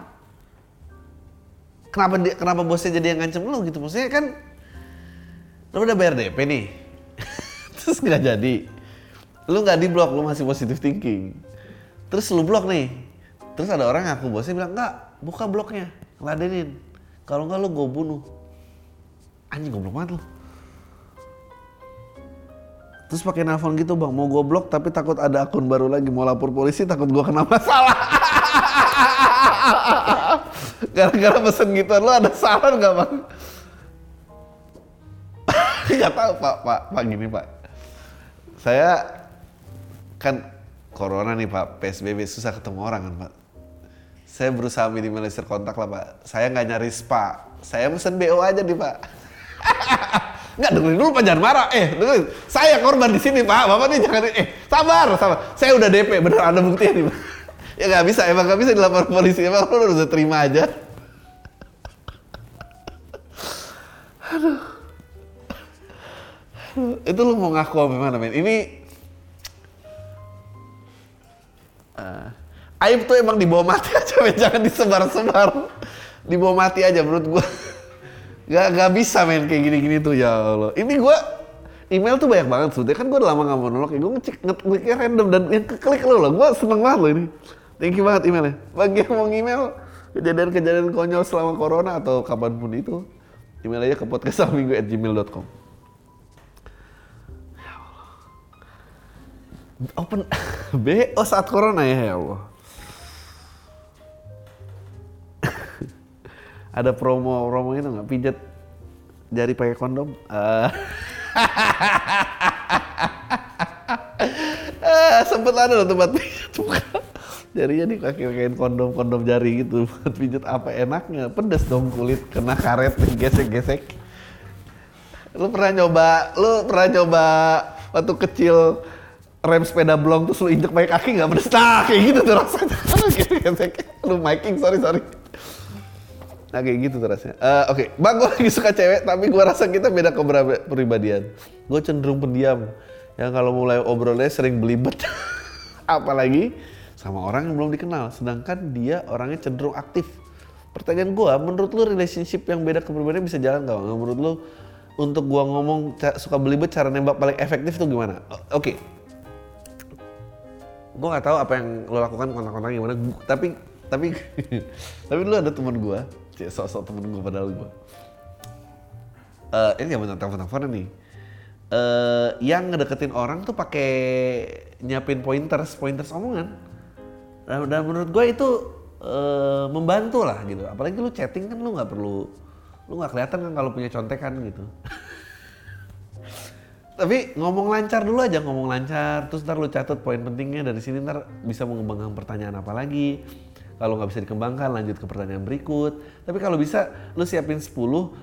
A: Kenapa dia, kenapa bosnya jadi yang ngancem lo gitu? Maksudnya kan lo udah bayar DP nih terus nggak jadi. Lu nggak di blok lu masih positive thinking. Terus lu blok nih. Terus ada orang ngaku bosnya bilang enggak buka bloknya ladenin kalau enggak lu gue bunuh. Anjing goblok banget lu. Terus pakai nelfon gitu bang mau gue blok tapi takut ada akun baru lagi mau lapor polisi takut gue kena masalah. Gara-gara pesen gitu lo ada saran nggak bang? Nggak tahu pak. Pak pak gini pak saya kan corona nih pak. Psbb susah ketemu orang kan pak. Saya berusaha minimalisir kontak lah pak. Saya nggak nyari spa. Saya pesen bo aja nih pak. Nggak dengerin dulu pak. Jangan marah. Eh dengerin. Saya korban di sini pak. Bapak nih jangan eh sabar sabar. Saya udah dp bener ada buktinya nih pak. Ya nggak bisa emang nggak bisa dilapor polisi. Emang lu udah terima aja? Aduh itu lu mau ngaku apa gimana men ini uh, aib tuh emang dibawa mati aja men jangan disebar-sebar. Dibawa mati aja menurut gua. Gak, gak bisa men kayak gini-gini tuh ya Allah. Ini gua email tuh banyak banget sebetulnya. Kan gua udah lama gak mau nolak ya. Gua ngecek ngekliknya random dan yang keklik lo lah gua seneng banget loh ini. Thank you banget emailnya. Bagi yang mau email kejadian-kejadian konyol selama corona atau kapan pun itu email aja ke podcastminggu open BO saat corona ya ya Allah. Ada promo promo itu nggak? Pijat jari pakai kondom? Uh, sempet ada loh tempat pijat jarinya nih pakai kain kondom kondom jari gitu. Buat pijat apa enaknya? Pedes dong kulit kena karet gesek gesek lu pernah nyoba lu pernah nyoba waktu kecil rem sepeda blong terus lu injek pakai kaki nggak pedes nah kayak gitu tuh rasanya lu miking sorry sorry Nah kayak gitu tuh rasanya. Uh, Oke, okay. bang gue lagi suka cewek, tapi gue rasa kita beda kepribadian. Gue cenderung pendiam, yang kalau mulai obrolnya sering belibet. Apalagi sama orang yang belum dikenal, sedangkan dia orangnya cenderung aktif. Pertanyaan gue, menurut lu relationship yang beda kepribadian bisa jalan gak? Menurut lu untuk gue ngomong suka belibet, cara nembak paling efektif tuh gimana? Oke, okay. Gue nggak tahu apa yang lo lakukan kontak-kontak gimana, tapi tapi tapi lu ada teman gue sosok temen gue padahal gue uh, ini gak bener telepon-teleponan nih uh, yang ngedeketin orang tuh pakai nyiapin pointers pointers omongan dan, dan menurut gue itu uh, membantu lah gitu. Apalagi lu chatting kan lu nggak perlu, lu nggak kelihatan kan kalau punya contekan gitu. Tapi ngomong lancar dulu aja, ngomong lancar. Terus ntar lu catat poin pentingnya dari sini ntar bisa mengembangkan pertanyaan apa lagi. Kalau nggak bisa dikembangkan lanjut ke pertanyaan berikut. Tapi kalau bisa lu siapin 10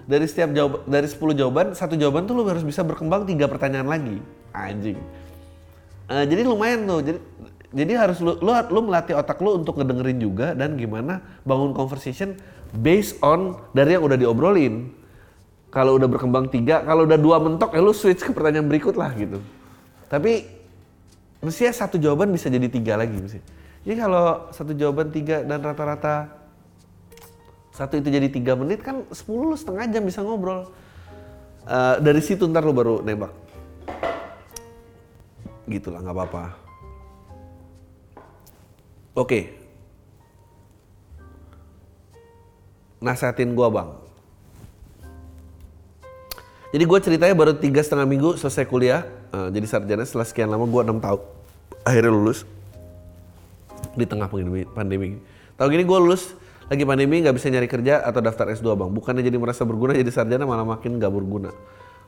A: dari setiap jawab dari 10 jawaban satu jawaban tuh lu harus bisa berkembang tiga pertanyaan lagi. Anjing. Uh, jadi lumayan tuh. Jadi jadi harus lu, lu lu melatih otak lu untuk ngedengerin juga dan gimana bangun conversation based on dari yang udah diobrolin kalau udah berkembang tiga, kalau udah dua mentok ya lu switch ke pertanyaan berikut lah gitu. Tapi mestinya satu jawaban bisa jadi tiga lagi mesti. Jadi kalau satu jawaban tiga dan rata-rata satu itu jadi tiga menit kan sepuluh setengah jam bisa ngobrol. Uh, dari situ ntar lu baru nembak. Gitu lah nggak apa-apa. Oke. Okay. Nasehatin gua bang jadi gue ceritanya baru tiga setengah minggu selesai kuliah, uh, jadi sarjana setelah sekian lama gue enam tahun akhirnya lulus di tengah pandemi. pandemi. Tahu gini gue lulus lagi pandemi nggak bisa nyari kerja atau daftar S2 bang. Bukannya jadi merasa berguna jadi sarjana malah makin nggak berguna.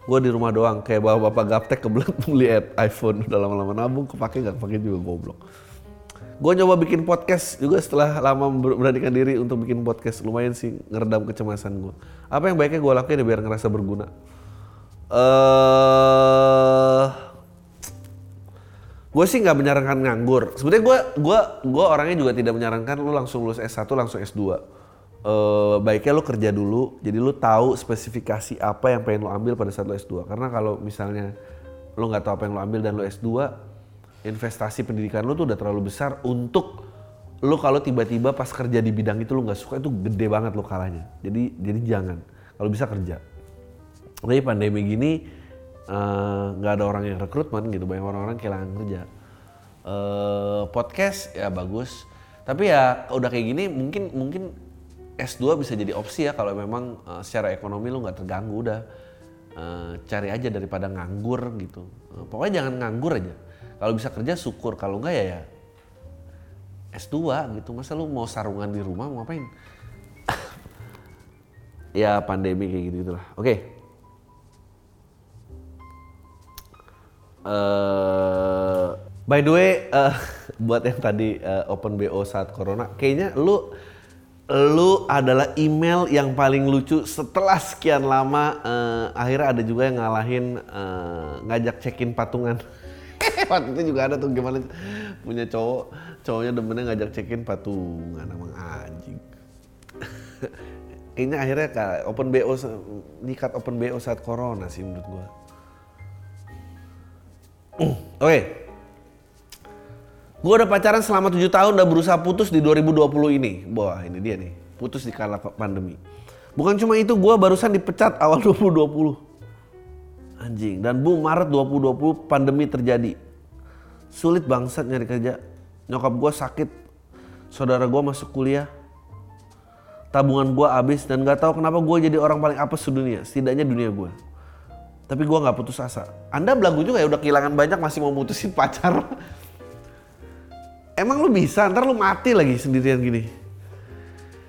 A: Gue di rumah doang kayak bawa bapak gaptek kebelet beli iPhone udah lama-lama nabung kepake nggak kepake juga goblok. Gue nyoba bikin podcast juga setelah lama beranikan diri untuk bikin podcast lumayan sih ngeredam kecemasan gue. Apa yang baiknya gue lakuin biar ngerasa berguna? Uh, gue sih nggak menyarankan nganggur. Sebenarnya gue gua gua orangnya juga tidak menyarankan lu langsung lulus S1 langsung S2. Uh, eh, baiknya lu kerja dulu, jadi lu tahu spesifikasi apa yang pengen lu ambil pada saat lu S2. Karena kalau misalnya lu nggak tahu apa yang lu ambil dan lu S2, investasi pendidikan lu tuh udah terlalu besar untuk lu kalau tiba-tiba pas kerja di bidang itu lu nggak suka itu gede banget lu kalahnya. Jadi jadi jangan. Kalau bisa kerja. Tapi pandemi gini eh, nggak uh, ada orang yang rekrutmen gitu, banyak orang-orang kehilangan kerja. Uh, podcast ya bagus, tapi ya udah kayak gini mungkin mungkin S2 bisa jadi opsi ya kalau memang uh, secara ekonomi lu nggak terganggu udah uh, cari aja daripada nganggur gitu. Uh, pokoknya jangan nganggur aja. Kalau bisa kerja syukur, kalau enggak ya ya S2 gitu. Masa lu mau sarungan di rumah mau ngapain? ya pandemi kayak gitu gitulah. Oke. Okay. Uh, by the way, uh, buat yang tadi uh, open BO saat corona, kayaknya lu lu adalah email yang paling lucu setelah sekian lama uh, akhirnya ada juga yang ngalahin uh, ngajak check-in patungan. Waktu itu juga ada tuh gimana punya cowok cowoknya demennya ngajak check-in patungan emang anjing. Kayaknya akhirnya kak open BO nikat open BO saat corona sih menurut gua Oke. Okay. Gue udah pacaran selama 7 tahun udah berusaha putus di 2020 ini. Wah ini dia nih. Putus di kala pandemi. Bukan cuma itu, gue barusan dipecat awal 2020. Anjing. Dan bu Maret 2020 pandemi terjadi. Sulit bangsat nyari kerja. Nyokap gue sakit. Saudara gue masuk kuliah. Tabungan gue habis dan gak tahu kenapa gue jadi orang paling apes di dunia. Setidaknya dunia gue tapi gue nggak putus asa. Anda belagu juga ya udah kehilangan banyak masih mau mutusin pacar. Emang lu bisa, ntar lu mati lagi sendirian gini.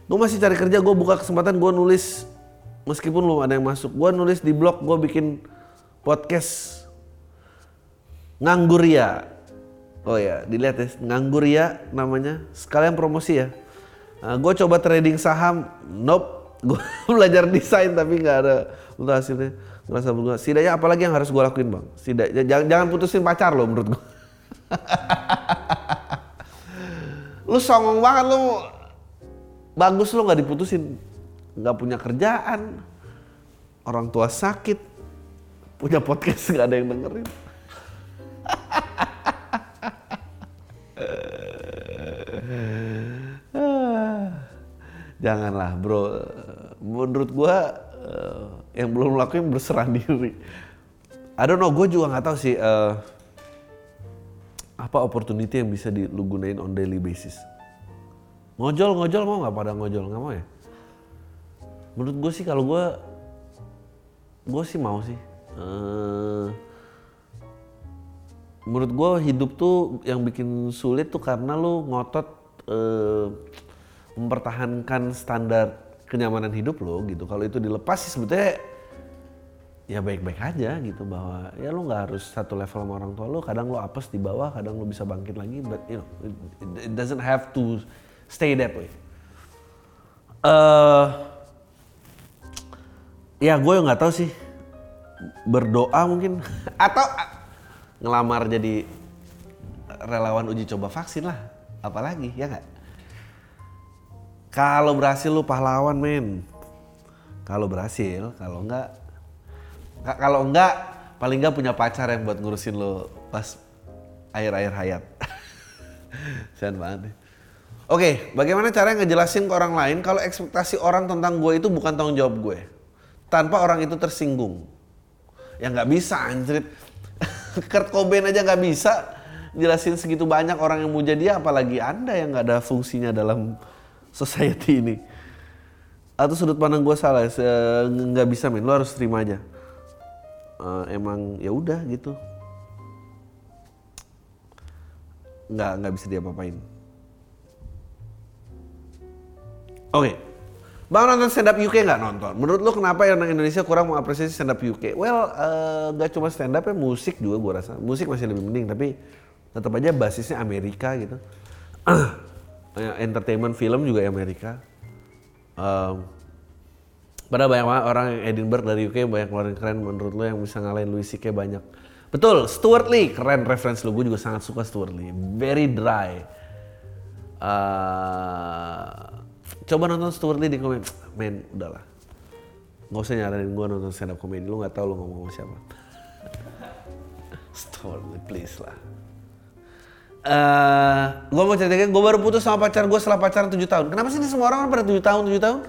A: Gue masih cari kerja, gue buka kesempatan gue nulis meskipun lu ada yang masuk. Gue nulis di blog, gue bikin podcast nganggur ya. Oh ya, dilihat ya, nganggur ya namanya. Sekalian promosi ya. Nah, gue coba trading saham, nope. Gue belajar desain tapi nggak ada untuk hasilnya ngerasa berguna. Setidaknya apalagi yang harus gue lakuin bang? Setidaknya jangan, jangan putusin pacar lo menurut gue. lu songong banget lu. Bagus lu nggak diputusin. Nggak punya kerjaan. Orang tua sakit. Punya podcast nggak ada yang dengerin. Janganlah bro. Menurut gua uh, yang belum lakuin berserah diri. I don't know, gue juga nggak tahu sih uh, apa opportunity yang bisa di, lu gunain on daily basis. Ngojol, ngojol mau nggak pada ngojol? Nggak mau ya? Menurut gue sih kalau gue, gue sih mau sih. Uh, menurut gue hidup tuh yang bikin sulit tuh karena lu ngotot uh, mempertahankan standar kenyamanan hidup lo gitu. Kalau itu dilepas sih sebetulnya ya baik-baik aja gitu bahwa ya lo nggak harus satu level sama orang tua lo. Kadang lo apes di bawah, kadang lo bisa bangkit lagi, but you know it, it doesn't have to stay that way. Uh, ya gue nggak tahu sih berdoa mungkin atau ngelamar jadi relawan uji coba vaksin lah apalagi ya nggak kalau berhasil lu pahlawan men kalau berhasil kalau enggak kalau enggak paling enggak punya pacar yang buat ngurusin lo pas air-air hayat Sian banget nih. Oke, bagaimana cara ngejelasin ke orang lain kalau ekspektasi orang tentang gue itu bukan tanggung jawab gue? Tanpa orang itu tersinggung. Ya nggak bisa anjrit. Kurt Cobain aja nggak bisa jelasin segitu banyak orang yang muja dia apalagi anda yang nggak ada fungsinya dalam society ini atau sudut pandang gue salah nggak bisa men lo harus terima aja uh, emang ya udah gitu nggak nggak bisa diapa-apain oke okay. Bang nonton stand up UK nggak nonton? Menurut lo kenapa orang Indonesia kurang mengapresiasi stand up UK? Well, uh, cuma stand up ya, musik juga gue rasa. Musik masih lebih mending, tapi tetap aja basisnya Amerika gitu. Entertainment film juga Amerika. Um, pada banyak orang yang Edinburgh dari UK banyak keluarin keren menurut lo yang bisa ngalahin Louis C.K. banyak. Betul, Stuart Lee keren reference lo. Gue juga sangat suka Stuart Lee. Very dry. Uh, coba nonton Stuart Lee di komen men udahlah nggak usah nyaranin gue nonton stand up comedy lu nggak tahu lu ngomong sama siapa Stuart Lee please lah Uh, eh, gue mau cerita gue baru putus sama pacar gue setelah pacaran 7 tahun. Kenapa sih ini semua orang pada 7 tahun, 7 tahun?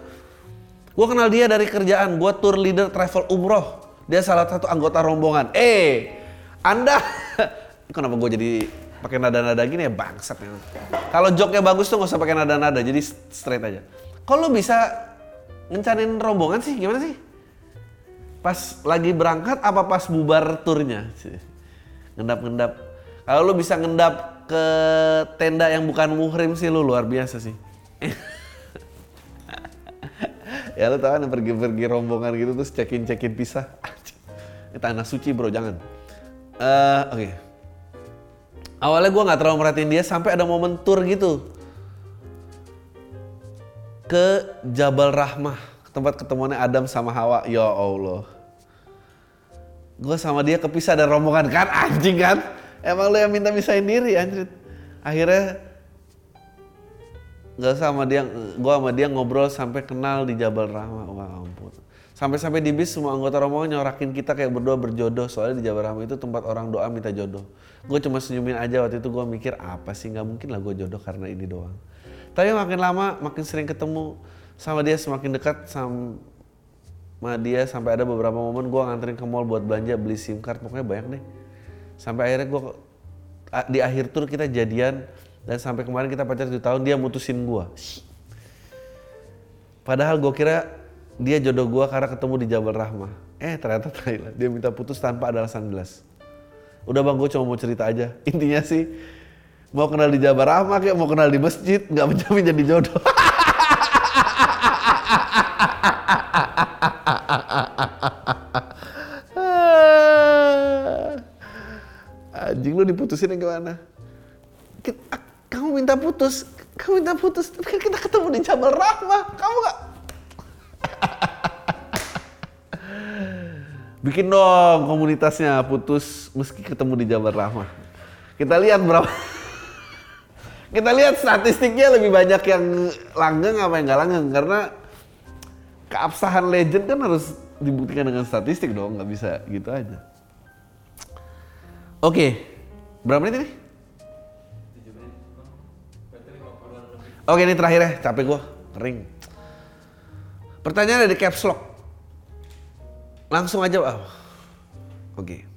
A: Gue kenal dia dari kerjaan, gue tour leader travel umroh. Dia salah satu anggota rombongan. Eh, Anda, kenapa gue jadi pakai nada-nada gini ya bangsat ya. Kalau joknya bagus tuh gak usah pakai nada-nada, jadi straight aja. Kalau bisa ngencanin rombongan sih gimana sih? Pas lagi berangkat apa pas bubar turnya? Ngendap-ngendap. Kalau lu bisa ngendap ke tenda yang bukan muhrim sih lu luar biasa sih. ya lu tau kan pergi-pergi rombongan gitu terus cekin-cekin pisah. Ini tanah suci bro, jangan. Uh, Oke. Okay awalnya gue nggak terlalu merhatiin dia sampai ada momen tour gitu ke Jabal Rahmah tempat ketemuannya Adam sama Hawa ya Allah gue sama dia kepisah dari rombongan kan anjing kan emang lu yang minta misahin diri anjir akhirnya nggak sama dia gue sama dia ngobrol sampai kenal di Jabal Rahmah. Wah ampun. Sampai-sampai di bis semua anggota rombongan nyorakin kita kayak berdua berjodoh. Soalnya di Jawa Rahma itu tempat orang doa minta jodoh. Gue cuma senyumin aja waktu itu gue mikir apa sih? Nggak mungkin lah gue jodoh karena ini doang. Tapi makin lama makin sering ketemu sama dia semakin dekat sama dia. Sampai ada beberapa momen gue nganterin ke mall buat belanja beli SIM card. Pokoknya banyak deh. Sampai akhirnya gue di akhir tur kita jadian dan sampai kemarin kita pacaran 7 tahun dia mutusin gue. Padahal gue kira dia jodoh gue karena ketemu di Jabal Rahmah. Eh ternyata Thailand. Dia minta putus tanpa ada alasan jelas. Udah bang gue cuma mau cerita aja. Intinya sih mau kenal di Jabal Rahmah kayak mau kenal di masjid nggak menjamin jadi jodoh. Anjing lu diputusin gimana? Kamu minta putus, kamu minta putus, tapi kan kita ketemu di Jabal Rahmah. Kamu gak Bikin dong komunitasnya putus meski ketemu di Jabar Rahmah. Kita lihat berapa. Kita lihat statistiknya lebih banyak yang langgeng apa yang nggak langgeng karena keabsahan legend kan harus dibuktikan dengan statistik dong, nggak bisa gitu aja. Oke, berapa menit ini? Oke ini terakhir ya, capek gue, kering. Pertanyaan dari caps lock. Langsung aja, oh. oke.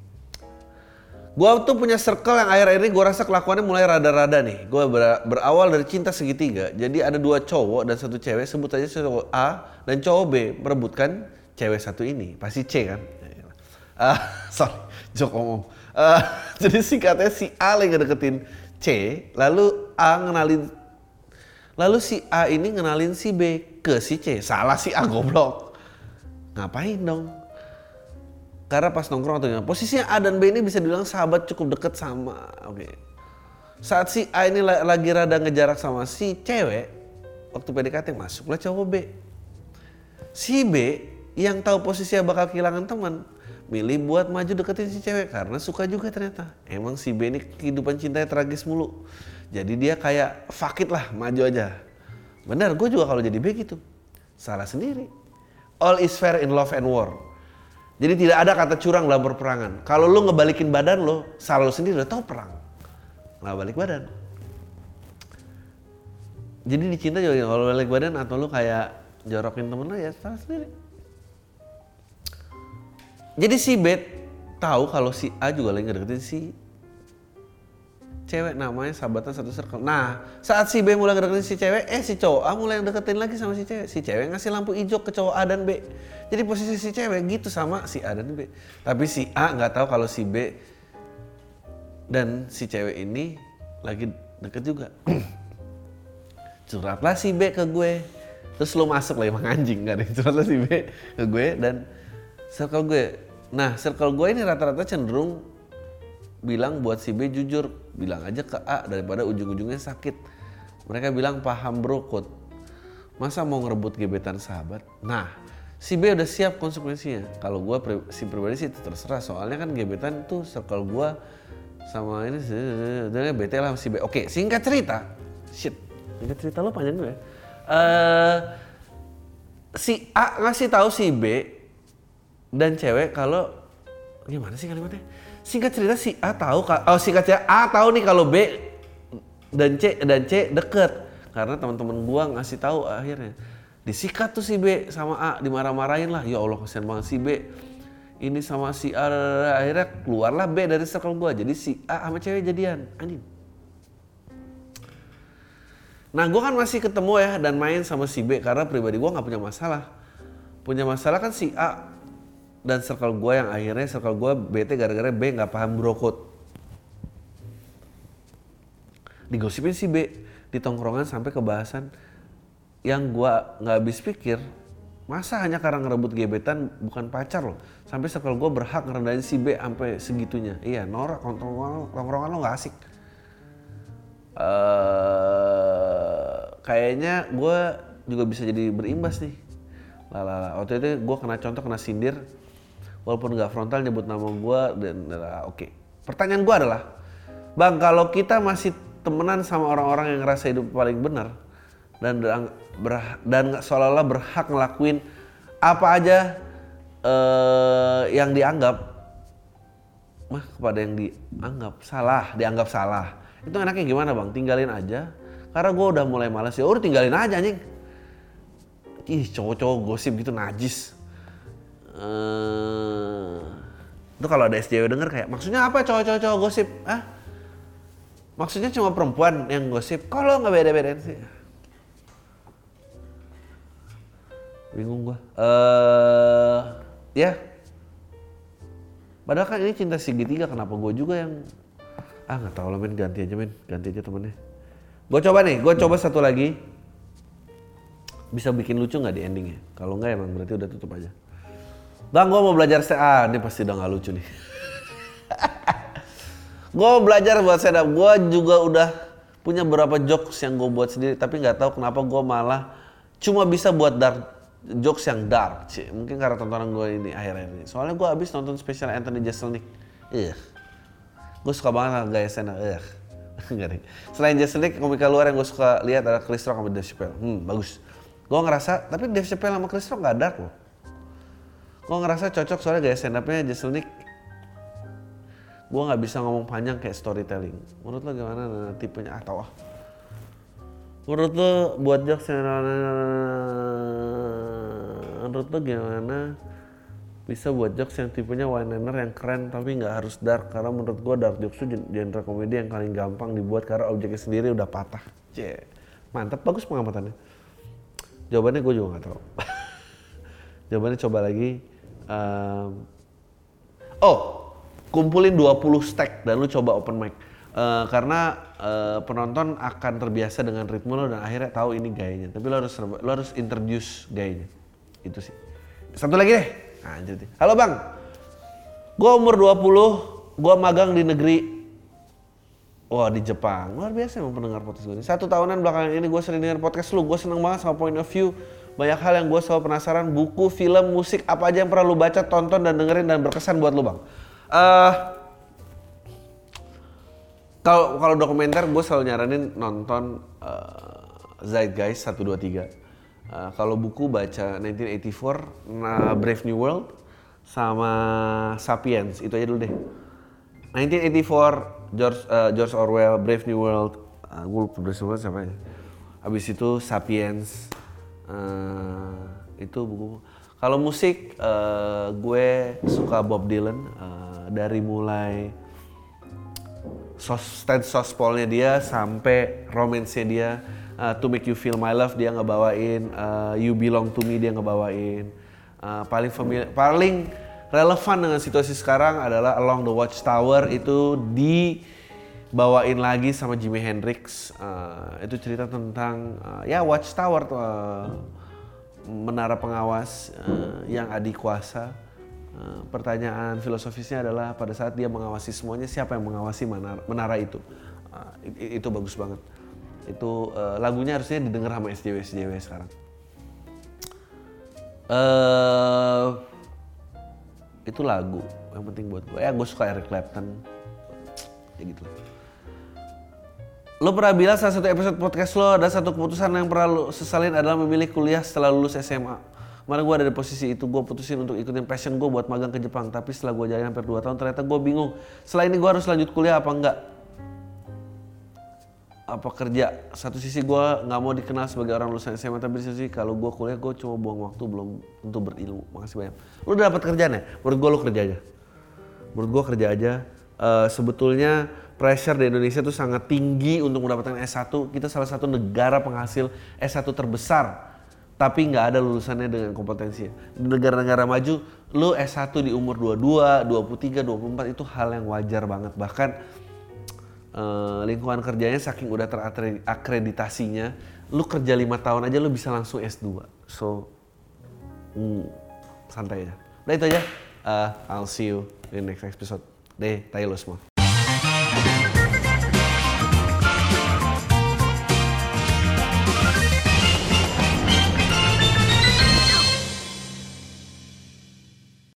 A: Gua tuh punya circle yang akhir-akhir ini gue rasa kelakuannya mulai rada-rada nih. Gue ber berawal dari cinta segitiga. Jadi ada dua cowok dan satu cewek. Sebut aja cowok A dan cowok B merebutkan cewek satu ini. Pasti C kan? Uh, sorry, jok ngomong. Uh, jadi singkatnya si A lagi deketin C, lalu A ngenalin Lalu si A ini ngenalin si B ke si C. Salah si A goblok. Ngapain dong? Karena pas nongkrong atau gimana. Posisinya A dan B ini bisa dibilang sahabat cukup deket sama. Oke. Okay. Saat si A ini lagi rada ngejarak sama si cewek, waktu PDKT masuklah cowok B. Si B yang tahu posisinya bakal kehilangan teman, milih buat maju deketin si cewek karena suka juga ternyata. Emang si B ini kehidupan cintanya tragis mulu. Jadi dia kayak fakit lah, maju aja. Benar, gue juga kalau jadi B gitu. Salah sendiri. All is fair in love and war. Jadi tidak ada kata curang dalam perperangan. Kalau lu ngebalikin badan lo, salah lo sendiri udah tau perang. Nggak balik badan. Jadi dicinta juga kalau balik badan atau lu kayak jorokin temen lo ya salah sendiri. Jadi si B tahu kalau si A juga lagi ngedeketin si cewek namanya sahabatan satu circle. Nah, saat si B mulai deketin si cewek, eh si cowok A mulai deketin lagi sama si cewek. Si cewek ngasih lampu hijau ke cowok A dan B. Jadi posisi si cewek gitu sama si A dan B. Tapi si A nggak tahu kalau si B dan si cewek ini lagi deket juga. Curhatlah si B ke gue. Terus lo masuk lah emang anjing gak ada curhatlah si B ke gue dan circle gue. Nah circle gue ini rata-rata cenderung bilang buat si B jujur, bilang aja ke A daripada ujung-ujungnya sakit. Mereka bilang paham bro kod. Masa mau ngerebut gebetan sahabat? Nah, si B udah siap konsekuensinya. Kalau gue si pribadi sih terserah soalnya kan gebetan tuh circle gue sama ini sebenarnya bete lah si B. Oke, singkat cerita. Shit, singkat cerita lo panjang gue. Uh, si A ngasih tahu si B dan cewek kalau gimana sih kalimatnya? singkat cerita si A tahu oh singkat cerita A tahu nih kalau B dan C dan C deket. Karena teman-teman gua ngasih tahu akhirnya. Disikat tuh si B sama A dimarah-marahin lah. Ya Allah kasihan banget si B. Ini sama si A akhirnya keluarlah B dari circle gua. Jadi si A sama cewek jadian. Anjing. Nah gue kan masih ketemu ya dan main sama si B karena pribadi gue nggak punya masalah. Punya masalah kan si A dan circle gue yang akhirnya circle gue bete gara-gara B nggak paham brokot digosipin si B di tongkrongan sampai ke bahasan yang gue nggak habis pikir masa hanya karena ngerebut gebetan bukan pacar loh. Sampai circle gue berhak ngerendahin si B sampai segitunya. Iya norak tongkrongan, tongkrongan lo nggak asik. Uh, kayaknya gue juga bisa jadi berimbas nih. Lah waktu itu gue kena contoh kena sindir walaupun nggak frontal nyebut nama gue dan uh, oke. Okay. pertanyaan gue adalah bang kalau kita masih temenan sama orang-orang yang ngerasa hidup paling benar dan ber, dan seolah-olah berhak ngelakuin apa aja uh, yang dianggap mah kepada yang dianggap salah dianggap salah. Itu enaknya gimana bang? Tinggalin aja. Karena gue udah mulai males ya udah tinggalin aja anjing. Ih cowok-cowok gosip gitu najis uh, itu kalau ada SJW denger kayak maksudnya apa cowok-cowok cowok gosip? Ah maksudnya cuma perempuan yang gosip kalau nggak beda-beda sih? Bingung gua. Uh, ya. Padahal kan ini cinta segitiga kenapa gue juga yang ah nggak tahu lah men ganti aja men ganti aja temennya. Gue coba nih gue coba satu lagi. Bisa bikin lucu nggak di endingnya? Kalau nggak emang berarti udah tutup aja Bang, gue mau belajar stand ah, ini pasti udah gak lucu nih. gue belajar buat stand up. Gue juga udah punya beberapa jokes yang gue buat sendiri, tapi nggak tahu kenapa gue malah cuma bisa buat dark jokes yang dark sih. Mungkin karena tontonan gue ini akhir-akhir ini. Soalnya gue abis nonton spesial Anthony Jeselnik. Iya. Gue suka banget gaya stand up. Iya. Selain Jeselnik, komika luar yang gue suka lihat adalah Chris Rock sama Dave Chappelle. Hmm, bagus. Gue ngerasa, tapi Dave Chappelle sama Chris Rock gak dark loh gue ngerasa cocok? Soalnya gaya stand upnya Jesselnik gue nggak bisa ngomong panjang kayak storytelling. Menurut lo gimana? Nah, tipenya. Ah tau ah. Menurut lo buat jokes menurut lo gimana? Bisa buat jokes yang tipenya one liner yang keren tapi nggak harus dark. Karena menurut gue dark jokes itu genre komedi yang paling gampang dibuat karena objeknya sendiri udah patah. Cie. mantap bagus pengamatannya jawabannya gue juga nggak tahu. Jawabannya coba lagi Um, oh, kumpulin 20 stack dan lu coba open mic. Uh, karena uh, penonton akan terbiasa dengan ritme lo dan akhirnya tahu ini gayanya. Tapi lo harus lo harus introduce gayanya. Itu sih. Satu lagi deh. Anjir. Halo Bang. Gua umur 20, gua magang di negeri Wah di Jepang, luar biasa emang pendengar podcast gue. Satu tahunan belakangan ini gue sering dengar podcast lu, gue seneng banget sama point of view. Banyak hal yang gue selalu penasaran, buku, film, musik, apa aja yang pernah lu baca, tonton, dan dengerin dan berkesan buat lu bang. Uh, kalau kalau dokumenter gue selalu nyaranin nonton uh, Zeitgeist 1, 2, 3. Uh, kalau buku baca 1984, nah, Brave New World, sama Sapiens, itu aja dulu deh. 1984, George, uh, George Orwell, Brave New World, uh, gue lupa siapa ya. Abis itu Sapiens, uh, itu buku. Kalau musik, uh, gue suka Bob Dylan uh, dari mulai sos, stand sospolnya dia sampai romance-nya dia uh, To Make You Feel My Love dia ngebawain, uh, You Belong To Me dia ngebawain. Uh, paling familiar, paling relevan dengan situasi sekarang adalah Along the Watchtower itu dibawain lagi sama Jimi Hendrix. Uh, itu cerita tentang uh, ya Watchtower uh, menara pengawas uh, yang adik kuasa. Uh, pertanyaan filosofisnya adalah pada saat dia mengawasi semuanya siapa yang mengawasi menara, menara itu? Uh, itu, itu bagus banget. Itu uh, lagunya harusnya didengar sama SJW SJW sekarang. Uh, itu lagu yang penting buat gue. Ya gue suka Eric Clapton. Ya gitu lah. Lo pernah bilang salah satu episode podcast lo ada satu keputusan yang pernah lo sesalin adalah memilih kuliah setelah lulus SMA. Kemarin gue ada di posisi itu, gue putusin untuk ikutin passion gue buat magang ke Jepang. Tapi setelah gue jalan hampir 2 tahun ternyata gue bingung. Setelah ini gue harus lanjut kuliah apa enggak? Apa kerja? Satu sisi gue nggak mau dikenal sebagai orang lulusan SMA, tapi di sisi kalau gue kuliah gue cuma buang waktu belum untuk berilmu. Makasih banyak. Lu udah dapat kerjaan ya? Menurut gue lu kerja aja. Menurut gue kerja aja. Uh, sebetulnya pressure di Indonesia tuh sangat tinggi untuk mendapatkan S1. Kita salah satu negara penghasil S1 terbesar tapi nggak ada lulusannya dengan kompetensi. Di negara-negara maju, lu S1 di umur 22, 23, 24 itu hal yang wajar banget. Bahkan eh, lingkungan kerjanya saking udah terakreditasinya, lu kerja lima tahun aja lu bisa langsung S2. So, mm, santai aja. Nah itu aja. Uh, I'll see you in next episode. Deh, tayo semua.